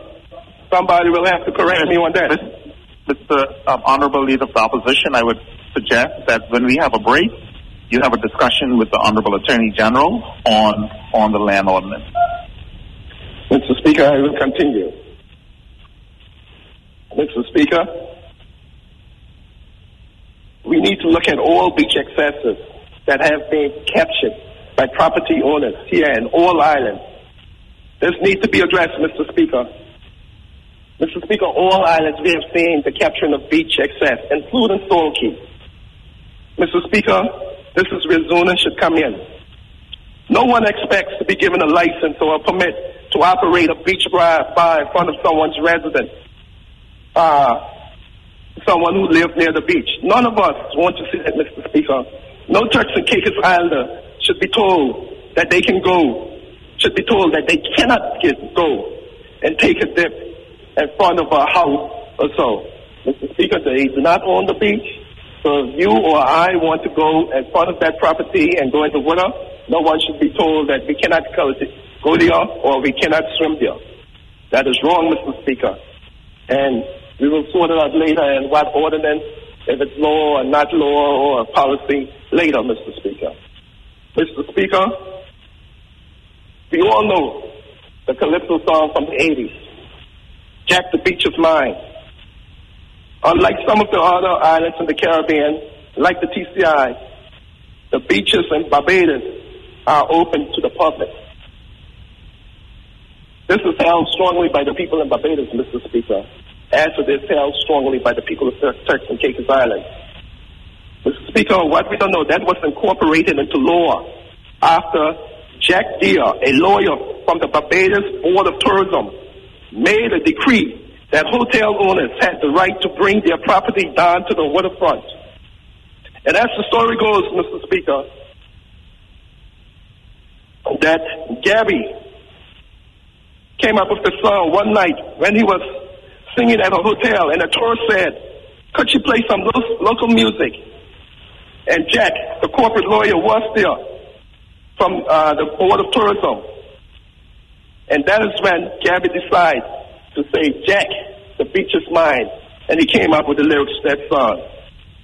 Somebody will have to correct me on that. Mr. Um, Honorable Leader of the Opposition, I would suggest that when we have a break, you have a discussion with the Honorable Attorney General on on the land ordinance. Mr. Speaker, I will continue. Mr. Speaker, we need to look at all beach excesses that have been captured by property owners here in all islands. This needs to be addressed, Mr. Speaker. Mr. Speaker, all islands we have seen the capturing of beach excess, including Stone Cay. Mr. Speaker, this is where zoning should come in. No one expects to be given a license or a permit to operate a beach bar in front of someone's residence. uh, someone who lives near the beach. None of us want to see that, Mr. Speaker. No Turks and Caicos Islander should be told that they can go, should be told that they cannot get, go and take a dip in front of a house or so. Mr. Speaker, they do not own the beach. So if you or I want to go as part of that property and go in the water, no one should be told that we cannot go there or we cannot swim there. That is wrong, Mr. Speaker. And we will sort it out later and what ordinance, if it's law or not law or policy, later, Mr. Speaker. Mr. Speaker, we all know the Calypso song from the 80s, Jack the Beach is Mine. Unlike some of the other islands in the Caribbean, like the TCI, the beaches in Barbados are open to the public. This is held strongly by the people in Barbados, Mr. Speaker, as it is held strongly by the people of Turks and Caicos Islands. Mr. Speaker, what we don't know, that was incorporated into law after Jack Dear, a lawyer from the Barbados Board of Tourism, made a decree that hotel owners had the right to bring their property down to the waterfront. And as the story goes, Mr. Speaker, that Gabby came up with the song one night when he was singing at a hotel, and a tourist said, could she play some lo- local music? And Jack, the corporate lawyer, was there from uh, the Board of Tourism. And that is when Gabby decided to say, Jack, the beach is mine. And he came up with the lyrics to that song.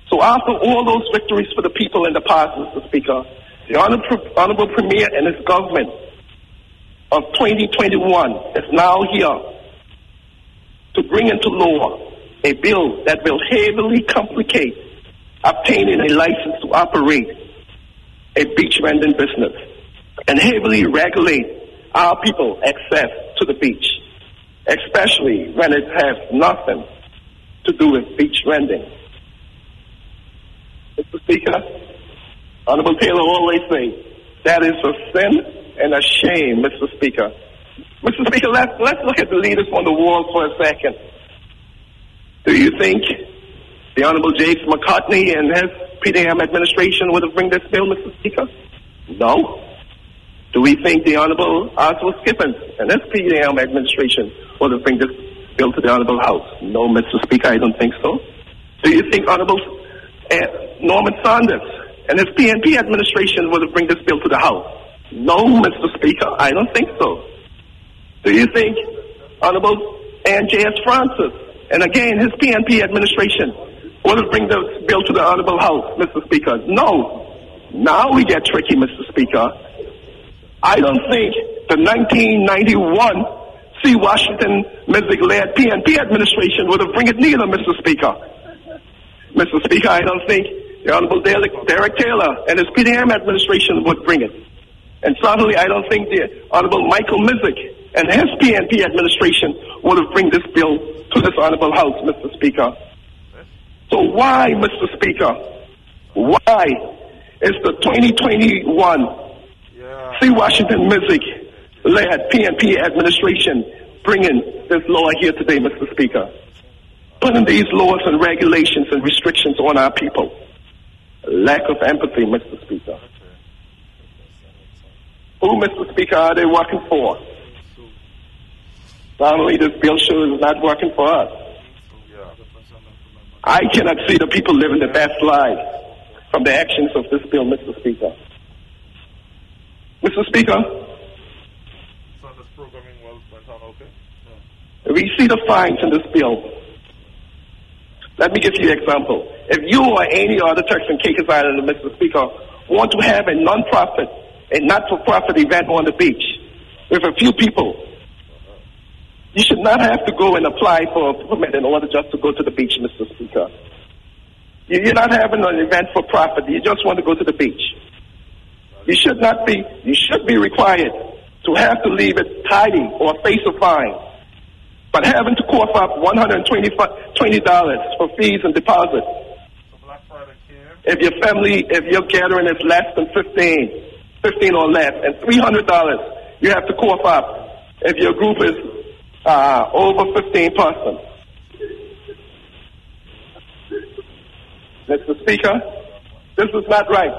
So after all those victories for the people in the past, Mr. Speaker, the Honorable, Premier and his government of 2021 is now here to bring into law a bill that will heavily complicate obtaining a license to operate a beach vending business and heavily regulate our people access to the beach, especially when it has nothing to do with beach vending. Mr. Speaker, Honorable Taylor always say that is a sin and a shame, Mr. Speaker. Mr. Speaker, let's, let's look at the leaders on the wall for a second. Do you think the Honorable James McCartney and his PDM administration would have bring this bill, Mr. Speaker? No. Do we think the Honorable Oswald Skippings and his PDM administration have bring this bill to the Honorable House? No, Mr. Speaker, I don't think so. Do you think Honorable uh, Norman Saunders and his PNP administration have bring this bill to the House? No, Mr. Speaker, I don't think so. Do you think Honorable Ann J.S. Francis and again his PNP administration have bring this bill to the Honorable House, Mr. Speaker? No. Now we get tricky, Mr. Speaker. I don't think the 1991 C. Washington Missick-led PNP administration would have bring it neither, Mr. Speaker. Mr. Speaker, I don't think the Honorable Derek Taylor and his PDM administration would bring it. And certainly I don't think the Honorable Michael Missick and his PNP administration would have bring this bill to this Honorable House, Mr. Speaker. So why, Mr. Speaker, why is the 2021 C. Washington Missick led PNP administration bringing this law here today, Mr. Speaker? Putting these laws and regulations and restrictions on our people. Lack of empathy, Mr. Speaker. Who, Mr. Speaker, are they working for? Not only this bill shows is not working for us. I cannot see the people living the best lives from the actions of this bill, Mr. Speaker. Mr. Speaker, Sunday's programming was went on okay? we see the fines in this bill. Let me give you an example. If you or any other Turks and Caicos Island, Mr. Speaker, want to have a non-profit, a not-for-profit event on the beach with a few people, you should not have to go and apply for a permit in order just to go to the beach, Mr. Speaker. You're not having an event for profit. You just want to go to the beach. You should not be, you should be required to have to leave it tidy or face a fine. But having to cough up $120 for fees and deposits. If your family, if your gathering is less than 15, 15 or less, and $300 you have to cough up if your group is uh, over 15 persons. Mr. Speaker, this is not right.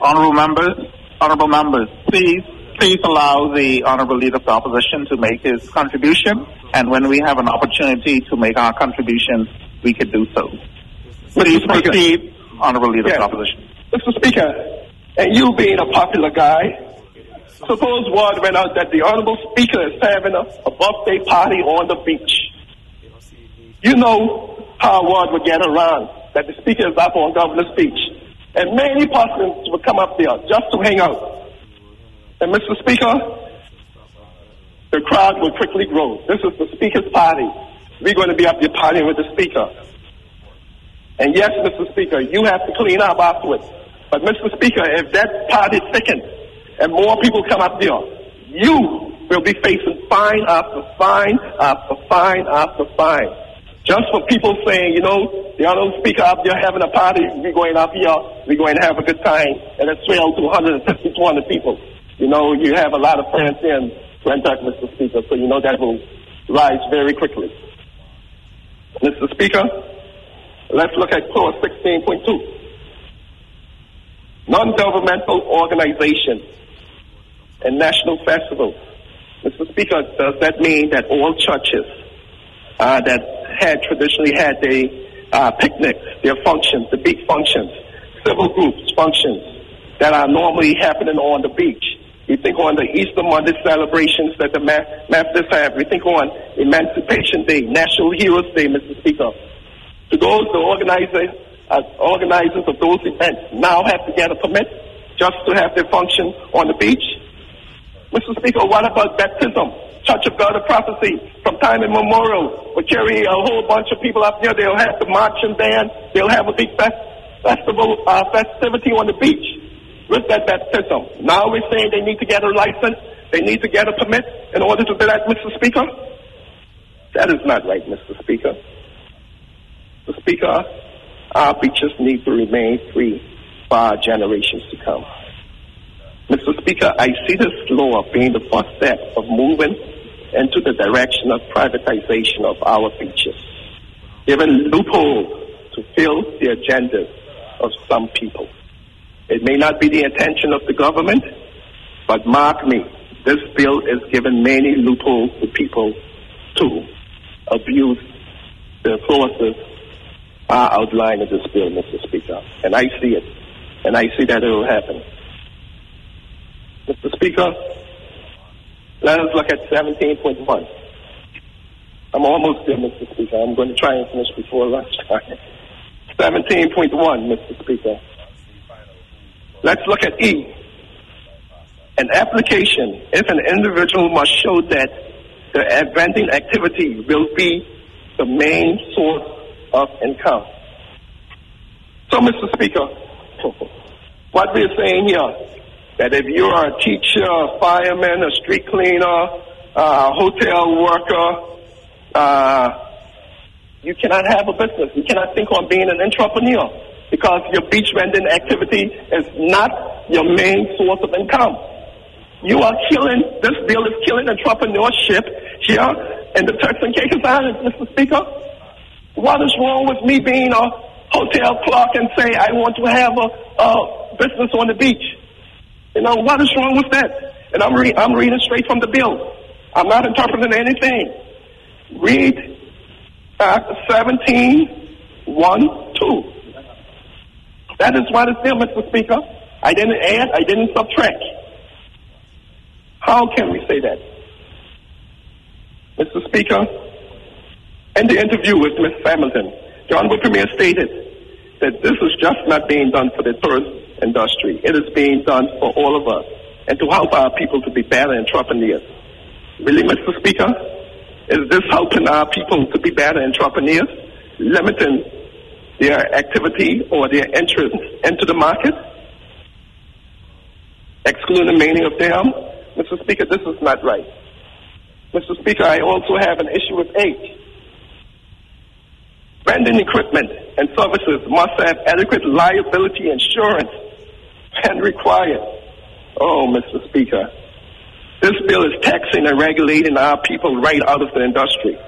Honorable members, honorable members, please, please allow the honorable leader of the opposition to make his contribution. And when we have an opportunity to make our contribution, we can do so. Please proceed, honorable leader Yes. of the opposition. Mr. Speaker, and you being a popular guy, suppose word went out that the Honorable Speaker is having a, a birthday party on the beach. You know how word would get around that the Speaker is up on Governor's Beach. And many persons would come up there just to hang out. And Mr. Speaker, the crowd will quickly grow. This is the Speaker's party. We're going to be up there partying with the Speaker. And yes, Mr. Speaker, you have to clean up afterwards. But Mr. Speaker, if that party thickens and more people come up there, you will be facing fine after fine after fine after fine. Just for people saying, you know, the honorable speaker up there having a party, we're going up here, we're going to have a good time, and it's swelled to 150, 200 people. You know, you have a lot of friends in Grand Turk, Mr. Speaker, so you know that will rise very quickly. Mr. Speaker, let's look at clause 16.2 non-governmental organizations and national festivals. Mr. Speaker, does that mean that all churches uh, that had traditionally had their uh, picnics, their functions, the big functions, civil groups functions that are normally happening on the beach? We think on the Easter Monday celebrations that the Methodists have. We think on Emancipation Day, National Heroes Day, Mr. Speaker. To those, the organizers, uh, organizers of those events now have to get a permit just to have their function on the beach. Mr. Speaker, what about baptism? Church of God of Prophecy from time immemorial will carry a whole bunch of people up there. They'll have the marching band. They'll have a big fest, festival uh, festivity on the beach with that baptism. Now we're saying they need to get a license. They need to get a permit in order to do that, Mr. Speaker. That is not right, Mr. Speaker. Mr. Speaker, our beaches need to remain free for our generations to come. Mr. Speaker, I see this law being the first step of moving into the direction of privatization of our beaches, given loopholes to fill the agendas of some people. It may not be the intention of the government, but mark me, this bill is giving many loopholes to people to abuse the clauses are outlined in this bill, Mr. Speaker. And I see it. And I see that it will happen. Mr. Speaker, let us look at 17.1. I'm almost there, Mr. Speaker. I'm going to try and finish before lunchtime. 17.1, Mr. Speaker. Let's look at E. An application, if an individual must show that the vending activity will be the main source of income. So, Mr. Speaker, [laughs] what we're saying here, that if you are a teacher, a fireman, a street cleaner, a hotel worker, uh, you cannot have a business. You cannot think on being an entrepreneur because your beach vending activity is not your main source of income. You are killing, this bill is killing entrepreneurship here in the Turks and Caicos Islands, Mr. Speaker. What is wrong with me being a hotel clerk and say I want to have a, a business on the beach? You know, what is wrong with that? And I'm, re- I'm reading straight from the bill. I'm not interpreting anything. Read uh, 17, 1, 2. That is what is there, Mr. Speaker. I didn't add, I didn't subtract. How can we say that? Mr. Speaker, in the interview with Ms. Hamilton, the Honorable Premier stated that this is just not being done for the tourist industry. It is being done for all of us and to help our people to be better entrepreneurs. Really, Mr. Speaker? Is this helping our people to be better entrepreneurs? Limiting their activity or their entrance into the market? Excluding many of them? Mr. Speaker, this is not right. Mr. Speaker, I also have an issue with eight. Vending equipment and services must have adequate liability insurance and required. Oh, Mr. Speaker, this bill is taxing and regulating our people right out of the industry.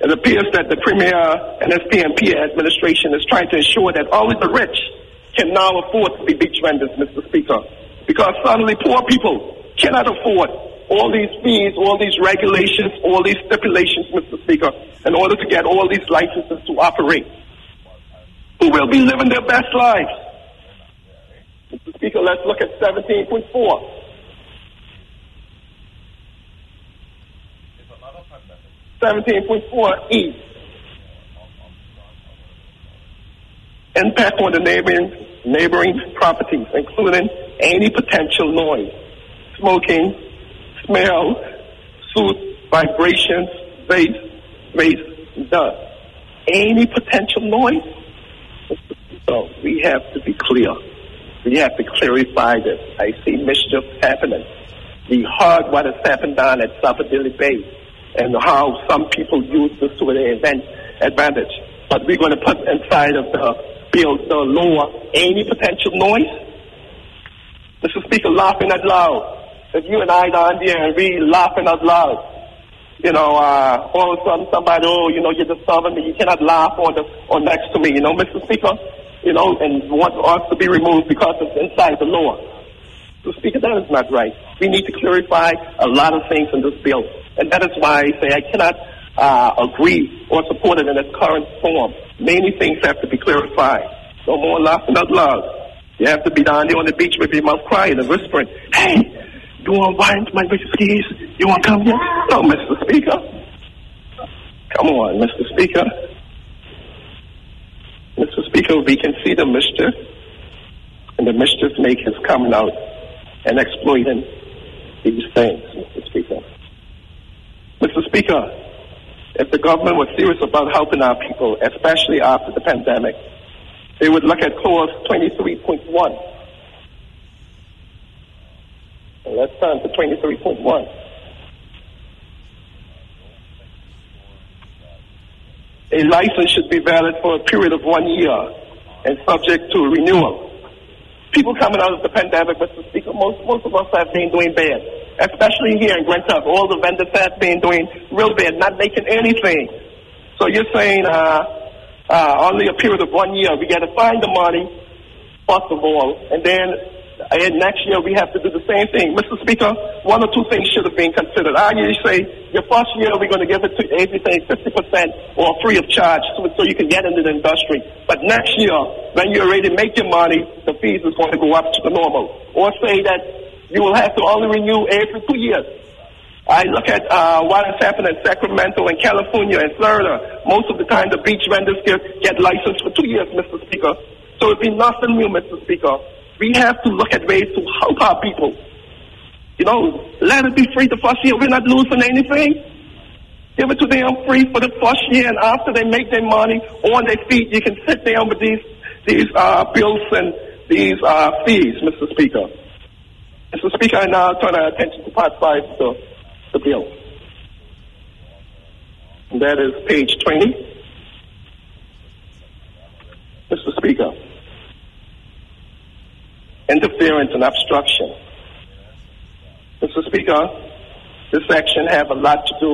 It appears that the Premier and SPMP administration is trying to ensure that only the rich can now afford to be beach vendors, Mr. Speaker. Because suddenly poor people cannot afford all these fees, all these regulations, all these stipulations, Mr. Speaker, in order to get all these licenses to operate. Who will be living their best lives? Mr. Speaker, let's look at 17.4. 17.4E. Impact on the neighboring, neighboring properties, including any potential noise, smoking, smell, soot, vibrations, bass, bass, dust. Any potential noise? So we have to be clear. We have to clarify this. I see mischief happening. We heard what has happened down at Sapodilla Bay and how some people use this to their advantage. But we're going to put inside of the bill the law any potential noise. Mr. Speaker, laughing out loud. If you and I down there and we laughing out loud, you know, uh, all of a sudden somebody, oh, you know, you're disturbing me. You cannot laugh on the or next to me. You know, Mr. Speaker, you know, and want us to be removed because it's inside the law. So, Speaker, that is not right. We need to clarify a lot of things in this bill. And that is why I say I cannot uh, agree or support it in its current form. Many things have to be clarified. No more laughing out loud. You have to be down there on the beach with your mouth crying and whispering, hey, you want to into my skis? You want to come here? No, Mr. Speaker. Come on, Mr. Speaker. Speaker, we can see the mischief, and the mischief makers coming out and exploiting these things, Mr. Speaker. Mr. Speaker, if the government was serious about helping our people, especially after the pandemic, they would look at clause 23.1. let's turn to 23.1. A license should be valid for a period of one year and subject to renewal. People coming out of the pandemic, Mr. Speaker, most, most of us have been doing bad especially here in Grand Theft. All the vendors have been doing real bad, not making anything. So you're saying uh, uh, only a period of one year, we got to find the money, first of all, and then and next year we have to do the same thing. Mr. Speaker, one or two things should have been considered. I usually say your first year we're going to give it to everything 50% or free of charge so, so you can get into the industry. But next year, when you're ready to make your money, the fees is going to go up to the normal. Or say that you will have to only renew every two years. I look at uh, what has happened in Sacramento and California and Florida. Most of the time, the beach vendors get, get licensed for two years, Mr. Speaker. So it'd be nothing new, Mr. Speaker. We have to look at ways to help our people. You know, let it be free the first year. We're not losing anything. Give it to them free for the first year, and after they make their money on their feet, you can sit down with these these uh, bills and these uh, fees, Mr. Speaker. Mr. Speaker, I now turn our attention to part five of the, the bill. And that is page 20. Mr. Speaker, interference and obstruction. Mr. Speaker, this section have a lot to do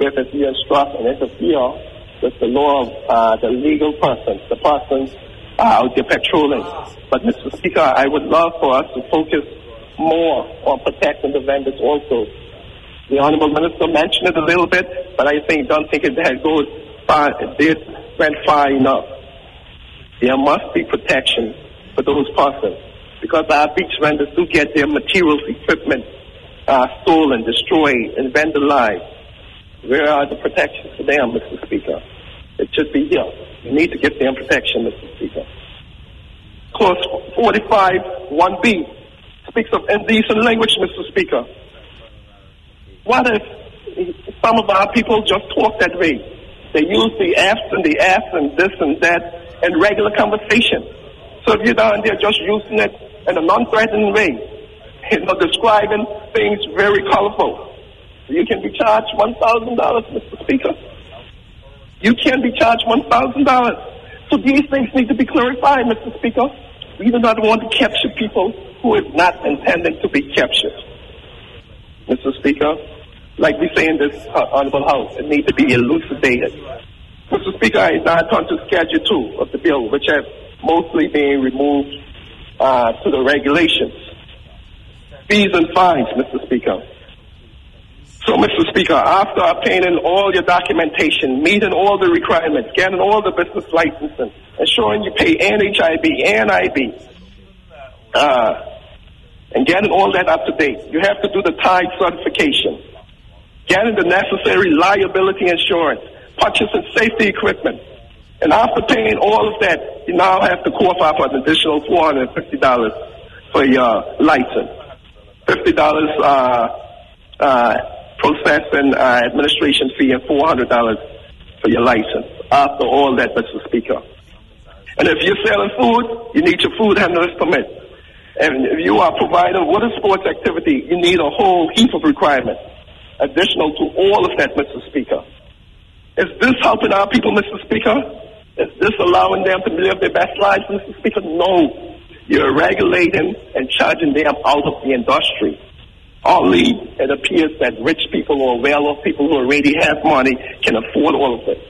with if you obstruct and interfere with the law of uh, the legal persons, the persons uh, out there patrolling. But Mr. Speaker, I would love for us to focus more on protecting the vendors also. The Honorable Minister mentioned it a little bit, but I think don't think it goes far, it did went far enough. There must be protection for those persons because our beach vendors do get their materials, equipment uh, stolen, destroyed, and vandalized. Where are the protections for them, Mr. Speaker? It should be here. We need to give them protection, Mr. Speaker. Clause 45, 1B speaks of indecent language, Mr. Speaker. What if some of our people just talk that way? They use the F's and the F and this and that in regular conversation. So if you're down there just using it in a non-threatening way, [laughs] you know, describing things very colorful, you can be charged $1,000, Mr. Speaker. You can be charged $1,000. So these things need to be clarified, Mr. Speaker. We do not want to capture people who is not intended to be captured. Mr. Speaker, like we say in this uh, honorable house, it needs to be elucidated. Mr. Speaker, I now turn to Schedule 2 of the bill, which has mostly been removed uh, to the regulations. Fees and fines, Mr. Speaker. So, Mr. Speaker, after obtaining all your documentation, meeting all the requirements, getting all the business licensing, ensuring you pay NHIB, NIB, uh, and getting all that up to date, you have to do the tide certification, getting the necessary liability insurance, purchasing safety equipment, and after paying all of that, you now have to qualify for an additional $450 for your license. $50 uh, uh, processing uh, administration fee and $400 for your license after all that, Mr. Speaker. And if you're selling food, you need your food handler's permit. And if you are providing water sports activity, you need a whole heap of requirements additional to all of that, Mr. Speaker. Is this helping our people, Mr. Speaker? Is this allowing them to live their best lives, Mr. Speaker? No. You're regulating and charging them out of the industry. Only it appears that rich people or well-off people who already have money can afford all of this.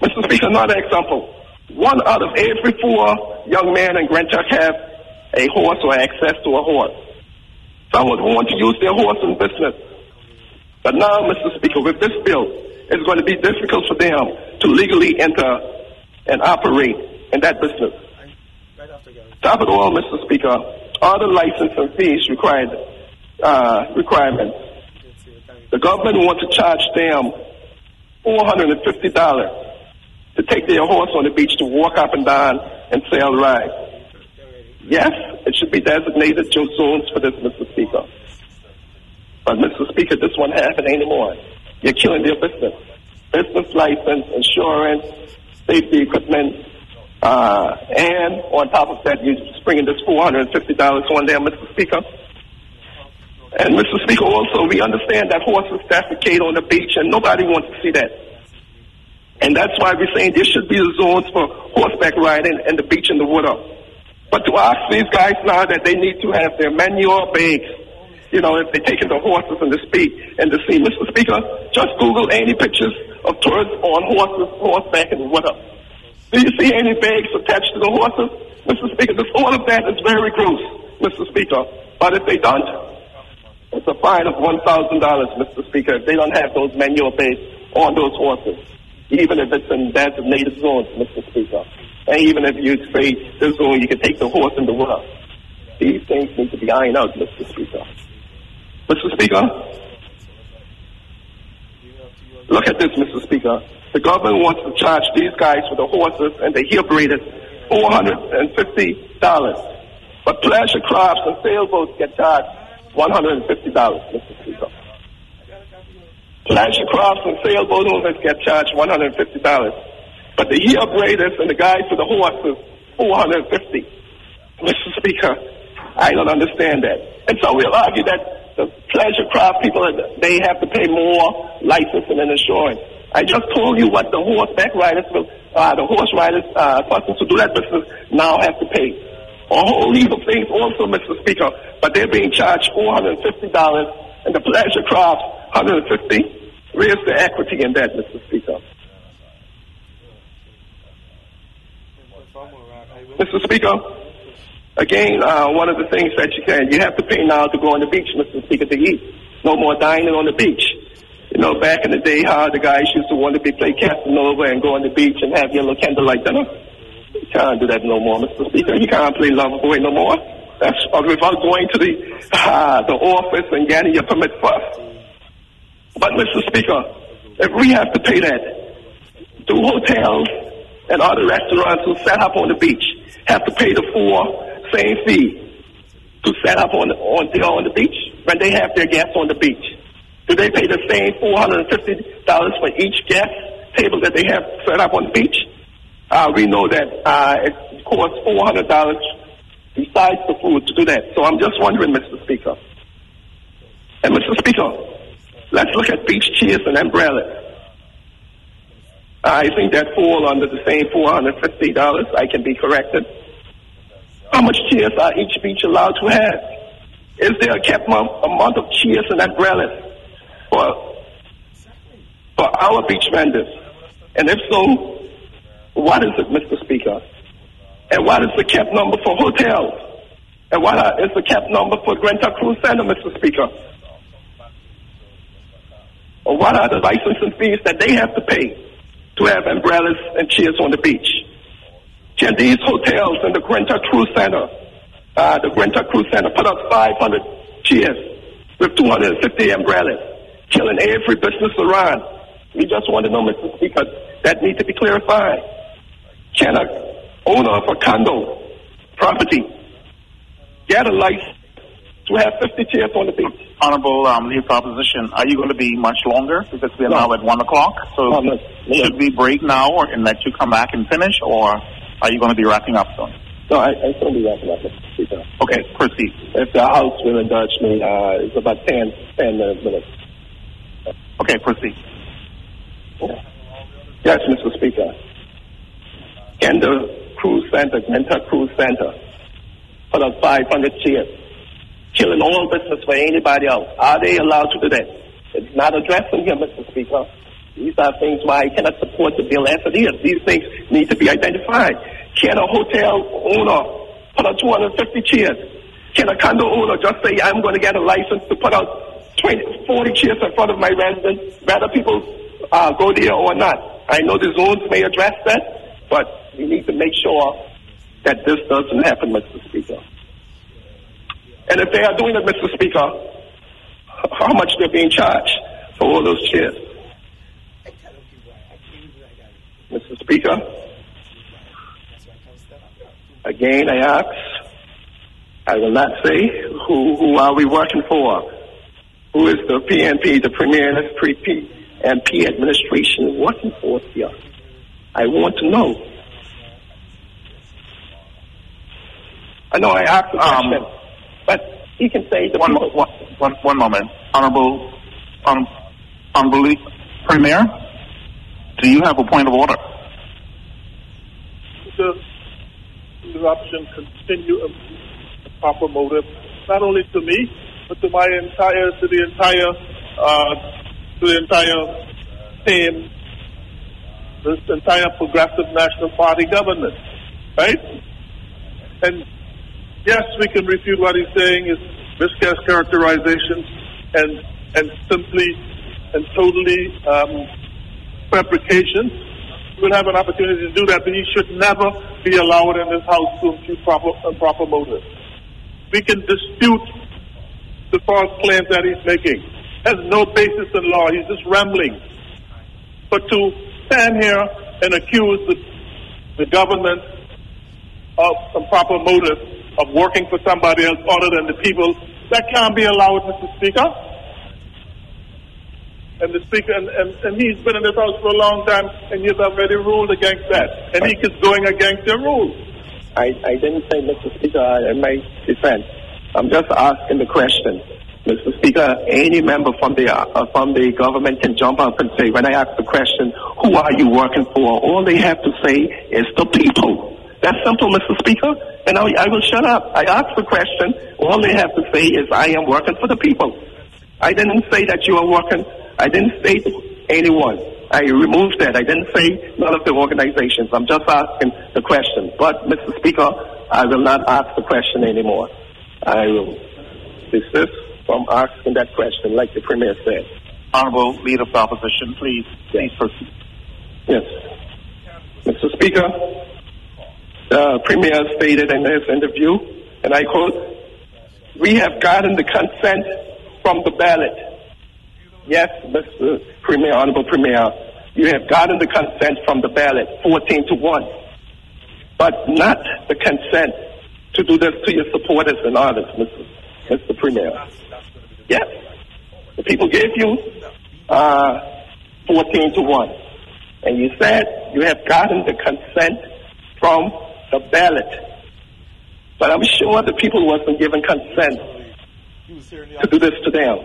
Mr. Speaker, another example. One out of every four young men in Grand have a horse or access to a horse. Some would want to use their horse in business. But now, Mr. Speaker, with this bill, it's going to be difficult for them to legally enter and operate in that business. Top of all, Mr. Speaker, all the license and fees required uh, requirements. The government wants to charge them $450 to take their horse on the beach to walk up and down and sail rides. Yes, it should be designated to zones for this, Mr. Speaker. But, Mr. Speaker, this won't happen anymore. You're killing their business. Business license, insurance, safety equipment, uh, and on top of that, you're bringing this $450 on there, Mr. Speaker. And Mr. Speaker, also, we understand that horses defecate on the beach, and nobody wants to see that. And that's why we're saying there should be the zones for horseback riding and the beach and the water. But to ask these guys now that they need to have their manure bags, you know, if they're taking the horses and the speed and the sea. Mr. Speaker, just Google any pictures of tourists on horses, horseback and water. Do you see any bags attached to the horses? Mr. Speaker, this, all of that is very gross, Mr. Speaker. But if they don't, it's a fine of $1,000, Mr. Speaker, if they don't have those manual bags on those horses. Even if it's in designated zones, Mr. Speaker. And even if you say this zone, you can take the horse in the water. These things need to be ironed out, Mr. Speaker. Mr. Speaker, look at this, Mr. Speaker. The government wants to charge these guys for the horses and the hip rated $450. But pleasure crafts and sailboats get charged $150, Mr. Speaker. Pleasure crafts and sailboat owners get charged $150. But the heel braiders and the guys for the horses, 450 Mr. Speaker, I don't understand that. And so we'll argue that the pleasure craft people, they have to pay more licensing and insurance. I just told you what the horseback riders uh, the horse riders, uh, persons who do that business now have to pay. A whole heap of things also, Mr. Speaker, but they're being charged $450 and the pleasure craft 150 Where's the equity in that, Mr. Speaker? Mr. Speaker, again, uh, one of the things that you can, you have to pay now to go on the beach, Mr. Speaker, to eat. No more dining on the beach. You know, back in the day, how the guys used to want to be play Casanova and go on the beach and have your little candlelight dinner. You can't do that no more, Mr. Speaker. You can't play love boy no more. That's without going to the uh, the office and getting your permit first. But, Mr. Speaker, if we have to pay that, do hotels and other restaurants who set up on the beach have to pay the full same fee to set up on the, on, the, on the beach when they have their guests on the beach? Do they pay the same $450 for each guest table that they have set up on the beach? Uh, we know that uh, it costs $400 besides the food to do that. So I'm just wondering, Mr. Speaker. And Mr. Speaker, let's look at beach chairs and umbrellas. I think that fall under the same $450. I can be corrected. How much are each beach allowed to have? Is there a cap kept amount of chairs and umbrellas for for our beach vendors? And if so, what is it, Mr. Speaker? And what is the cap number for hotels? And what is the cap number for Grand Turk Cruise Center, Mr. Speaker? Or what are the licensing fees that they have to pay to have umbrellas and chairs on the beach? Can these hotels and the Grand Turk Cruise Center, uh, the Grand Turk Cruise Center put up 500 chairs with 250 umbrellas, killing every business around? We just want to know, Mr. Speaker, that needs to be clarified. Can a owner of a condo property get a license to have 50 chairs on the beach? Honorable um, lead proposition, are you going to be much longer because we're No. now at one o'clock? So no. should we break now or, and let you come back and finish, or are you going to be wrapping up soon? No, I, I still be wrapping up, Mr. Speaker. Okay, proceed. If the House will indulge me, uh, it's about 10, 10 minutes. Okay, proceed. Yes, Mr. Speaker. Can the cruise center, Grand Turk Cruise Center, put up 500 chairs, killing all business for anybody else? Are they allowed to do that? It's not addressing here, Mr. Speaker. These are things why I cannot support the bill as it is. These things need to be identified. Can a hotel owner put up 250 chairs? Can a condo owner just say, I'm going to get a license to put out 20, 40 chairs in front of my residence, whether people uh, go there or not? I know the zones may address that, but we need to make sure that this doesn't happen, Mr. Speaker. And if they are doing it, Mr. Speaker, how much they're being charged for all those chairs? Mr. Speaker, again I ask, I will not say who, who are we working for? Who is the PNP, the Premier and PNP administration working for here? I want to know. I know I asked the Um, question, but he can say the One, one, one, one moment. Honorable, um, Honorable Premier, do you have a point of order? the interruption continue a proper motive, not only to me, but to my entire, to the entire, uh, to the entire team, this entire progressive national party government, right? And yes, we can refute what he's saying is mischaracterizations and and simply and totally um, fabrications. We'll have an opportunity to do that, but he should never be allowed in this house to impute proper uh, improper motives. We can dispute the false claims that he's making. Has no basis in law. He's just rambling. But to stand here and accuse the, the government of improper motive of working for somebody else other than the people, that can't be allowed, Mr. Speaker. And the speaker, and, and, and he's been in this house for a long time, and you've already ruled against that. And he keeps going against your rules. I, I didn't say, Mr. Speaker, in my defense. I'm just asking the question. Mr. Speaker, any member from the uh, from the government can jump up and say, when I ask the question, who are you working for? All they have to say is the people. That's simple, Mr. Speaker. And I, I will shut up. I ask the question. All they have to say is, I am working for the people. I didn't say that you are working. I didn't say to anyone. I removed that. I didn't say none of the organizations. I'm just asking the question. But, Mr. Speaker, I will not ask the question anymore. I will desist from asking that question, like the Premier said. Honorable Leader of the Opposition, please, please proceed. Yes. Mr. Speaker, the Premier stated in his interview, and I quote, we have gotten the consent from the ballot. Yes, Mr. Premier, Honorable Premier, you have gotten the consent from the ballot, 14 to 1, but not the consent to do this to your supporters and others, Mr. Mr. Premier. Yes, the people gave you uh, 14 to 1. And you said you have gotten the consent from the ballot. But I'm sure the people wasn't given consent to do this to them.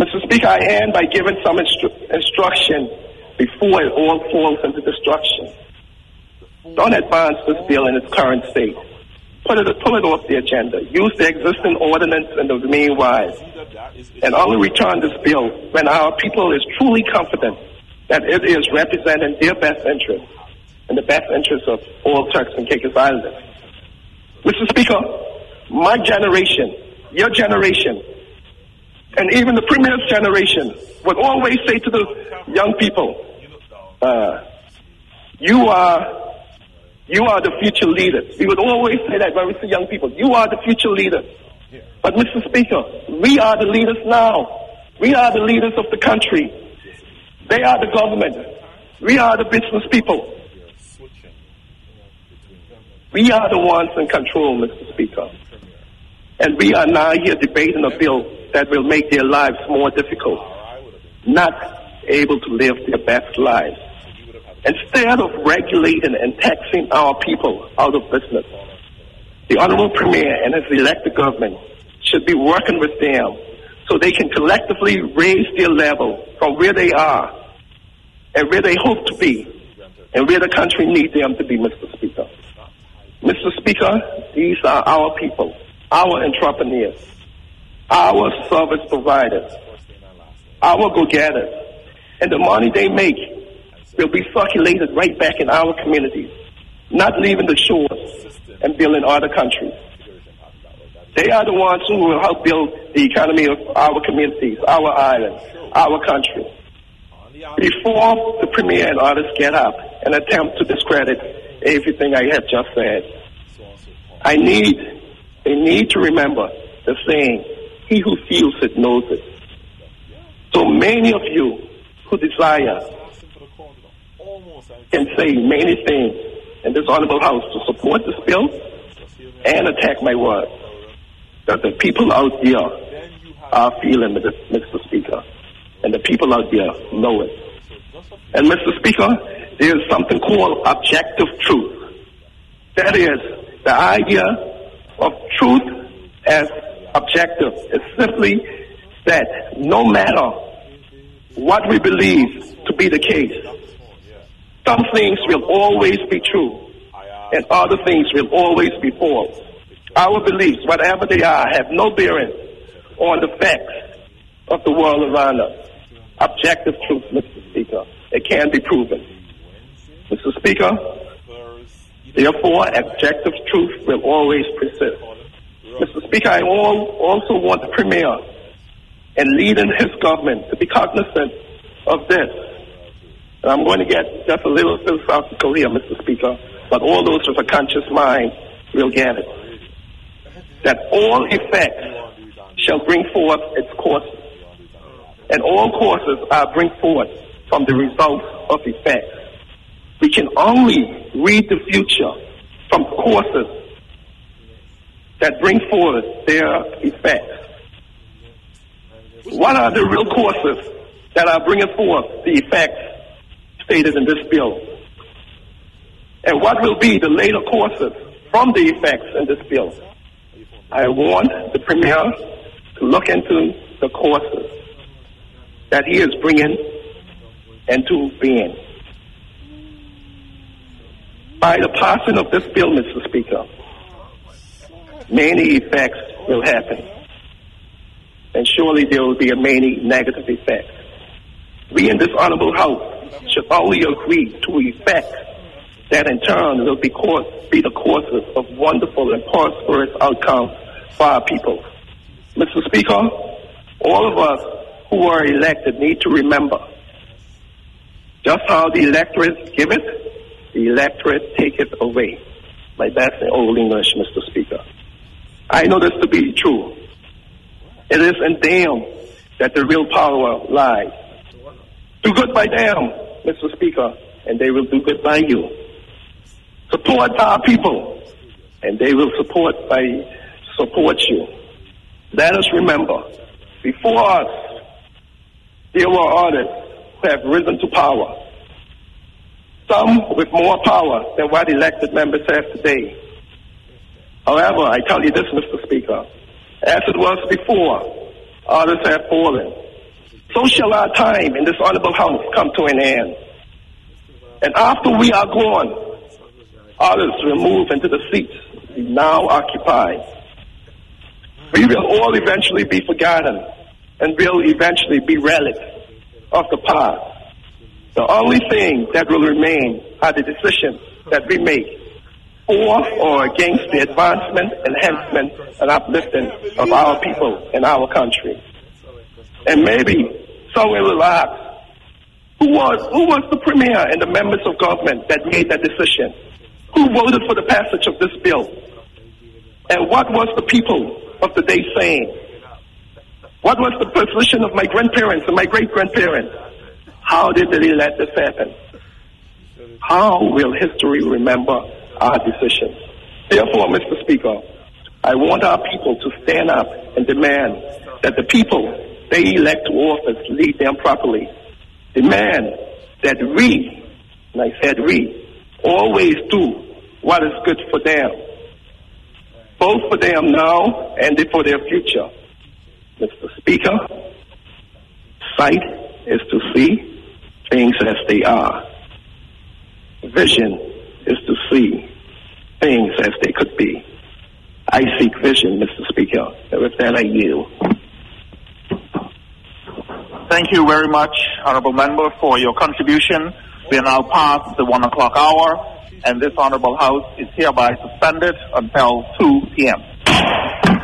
Mr. Speaker, I end by giving some instru- instruction before it all falls into destruction. Don't advance this bill in its current state. put it, pull it off the agenda. Use the existing ordinance in the meanwhile. And only return this bill when our people is truly confident that it is representing their best interest and the best interest of all Turks and Caicos Islanders. Mr. Speaker, my generation, your generation, and even the Premier's generation would always say to the young people, uh, you are you are the future leaders. We would always say that when we see young people. You are the future leaders. But Mr. Speaker, we are the leaders now. We are the leaders of the country. They are the government. We are the business people. We are the ones in control, Mr. Speaker. And we are now here debating a bill that will make their lives more difficult, not able to live their best lives. Instead of regulating and taxing our people out of business, the Honorable Premier and his elected government should be working with them so they can collectively raise their level from where they are and where they hope to be and where the country needs them to be, Mr. Speaker. Mr. Speaker, these are our people, our entrepreneurs, our service providers, our go-getters, and the money they make will be circulated right back in our communities, not leaving the shores and building other countries. They are the ones who will help build the economy of our communities, our island, our country. Before the Premier and others get up and attempt to discredit everything I have just said, I need, they need to remember the saying, he who feels it knows it. So many of you who desire can say many things in this honorable house to support this bill and attack my word. That the people out there are feeling it, Mr. Speaker. And the people out there know it. And Mr. Speaker, there is something called objective truth. That is the idea of truth as objective is simply that no matter what we believe to be the case, some things will always be true and other things will always be false. Our beliefs, whatever they are, have no bearing on the facts of the world around us. Objective truth, Mr. Speaker. It can be proven. Mr. Speaker, therefore, objective truth will always persist. Mr. Speaker, I also want the Premier and leading his government to be cognizant of this and I'm going to get just a little philosophical here, Mr. Speaker, but all those with a conscious mind will get it. That all effects shall bring forth its courses. And all courses are bring forth from the results of effects. We can only read the future from courses that bring forth their effects. What are the real courses that are bringing forth the effects stated in this bill? And what will be the later courses from the effects in this bill? I want the Premier to look into the courses that he is bringing into being. By the passing of this bill, Mr. Speaker, many effects will happen. And surely there will be many negative effects. We in this honorable house should only agree to effect that in turn will be, course, be the causes of wonderful and prosperous outcomes for our people. Mr. Speaker, all of us who are elected need to remember just how the electorate give it, the electorate take it away. Like that's old English, Mr. Speaker. I know this to be true. It is in them that the real power lies. Do good by them, Mr. Speaker, and they will do good by you. Support our people, and they will support by support you. Let us remember, before us, there were others who have risen to power. Some with more power than what elected members have today. However, I tell you this, Mr. Speaker, as it was before, others have fallen. So shall our time in this honorable house come to an end. And after we are gone, others will move into the seats we now occupy. We will all eventually be forgotten and will eventually be relics of the past. The only thing that will remain are the decisions that we make for or against the advancement, enhancement, and uplifting of our people and our country. And maybe someone will ask, who was, who was the premier and the members of government that made that decision? Who voted for the passage of this bill? And what was the people of the day saying? What was the position of my grandparents and my great grandparents? How did they let this happen? How will history remember our decisions? Therefore, Mr. Speaker, I want our people to stand up and demand that the people they elect to office lead them properly. Demand that we, and I said we, always do what is good for them, both for them now and for their future. Mr. Speaker, sight is to see things as they are. Vision is to see things as they could be. I seek vision, Mr. Speaker. And with that, I yield. Thank you very much, Honorable Member, for your contribution. We are now past the one o'clock hour, and this Honorable House is hereby suspended until 2 p.m.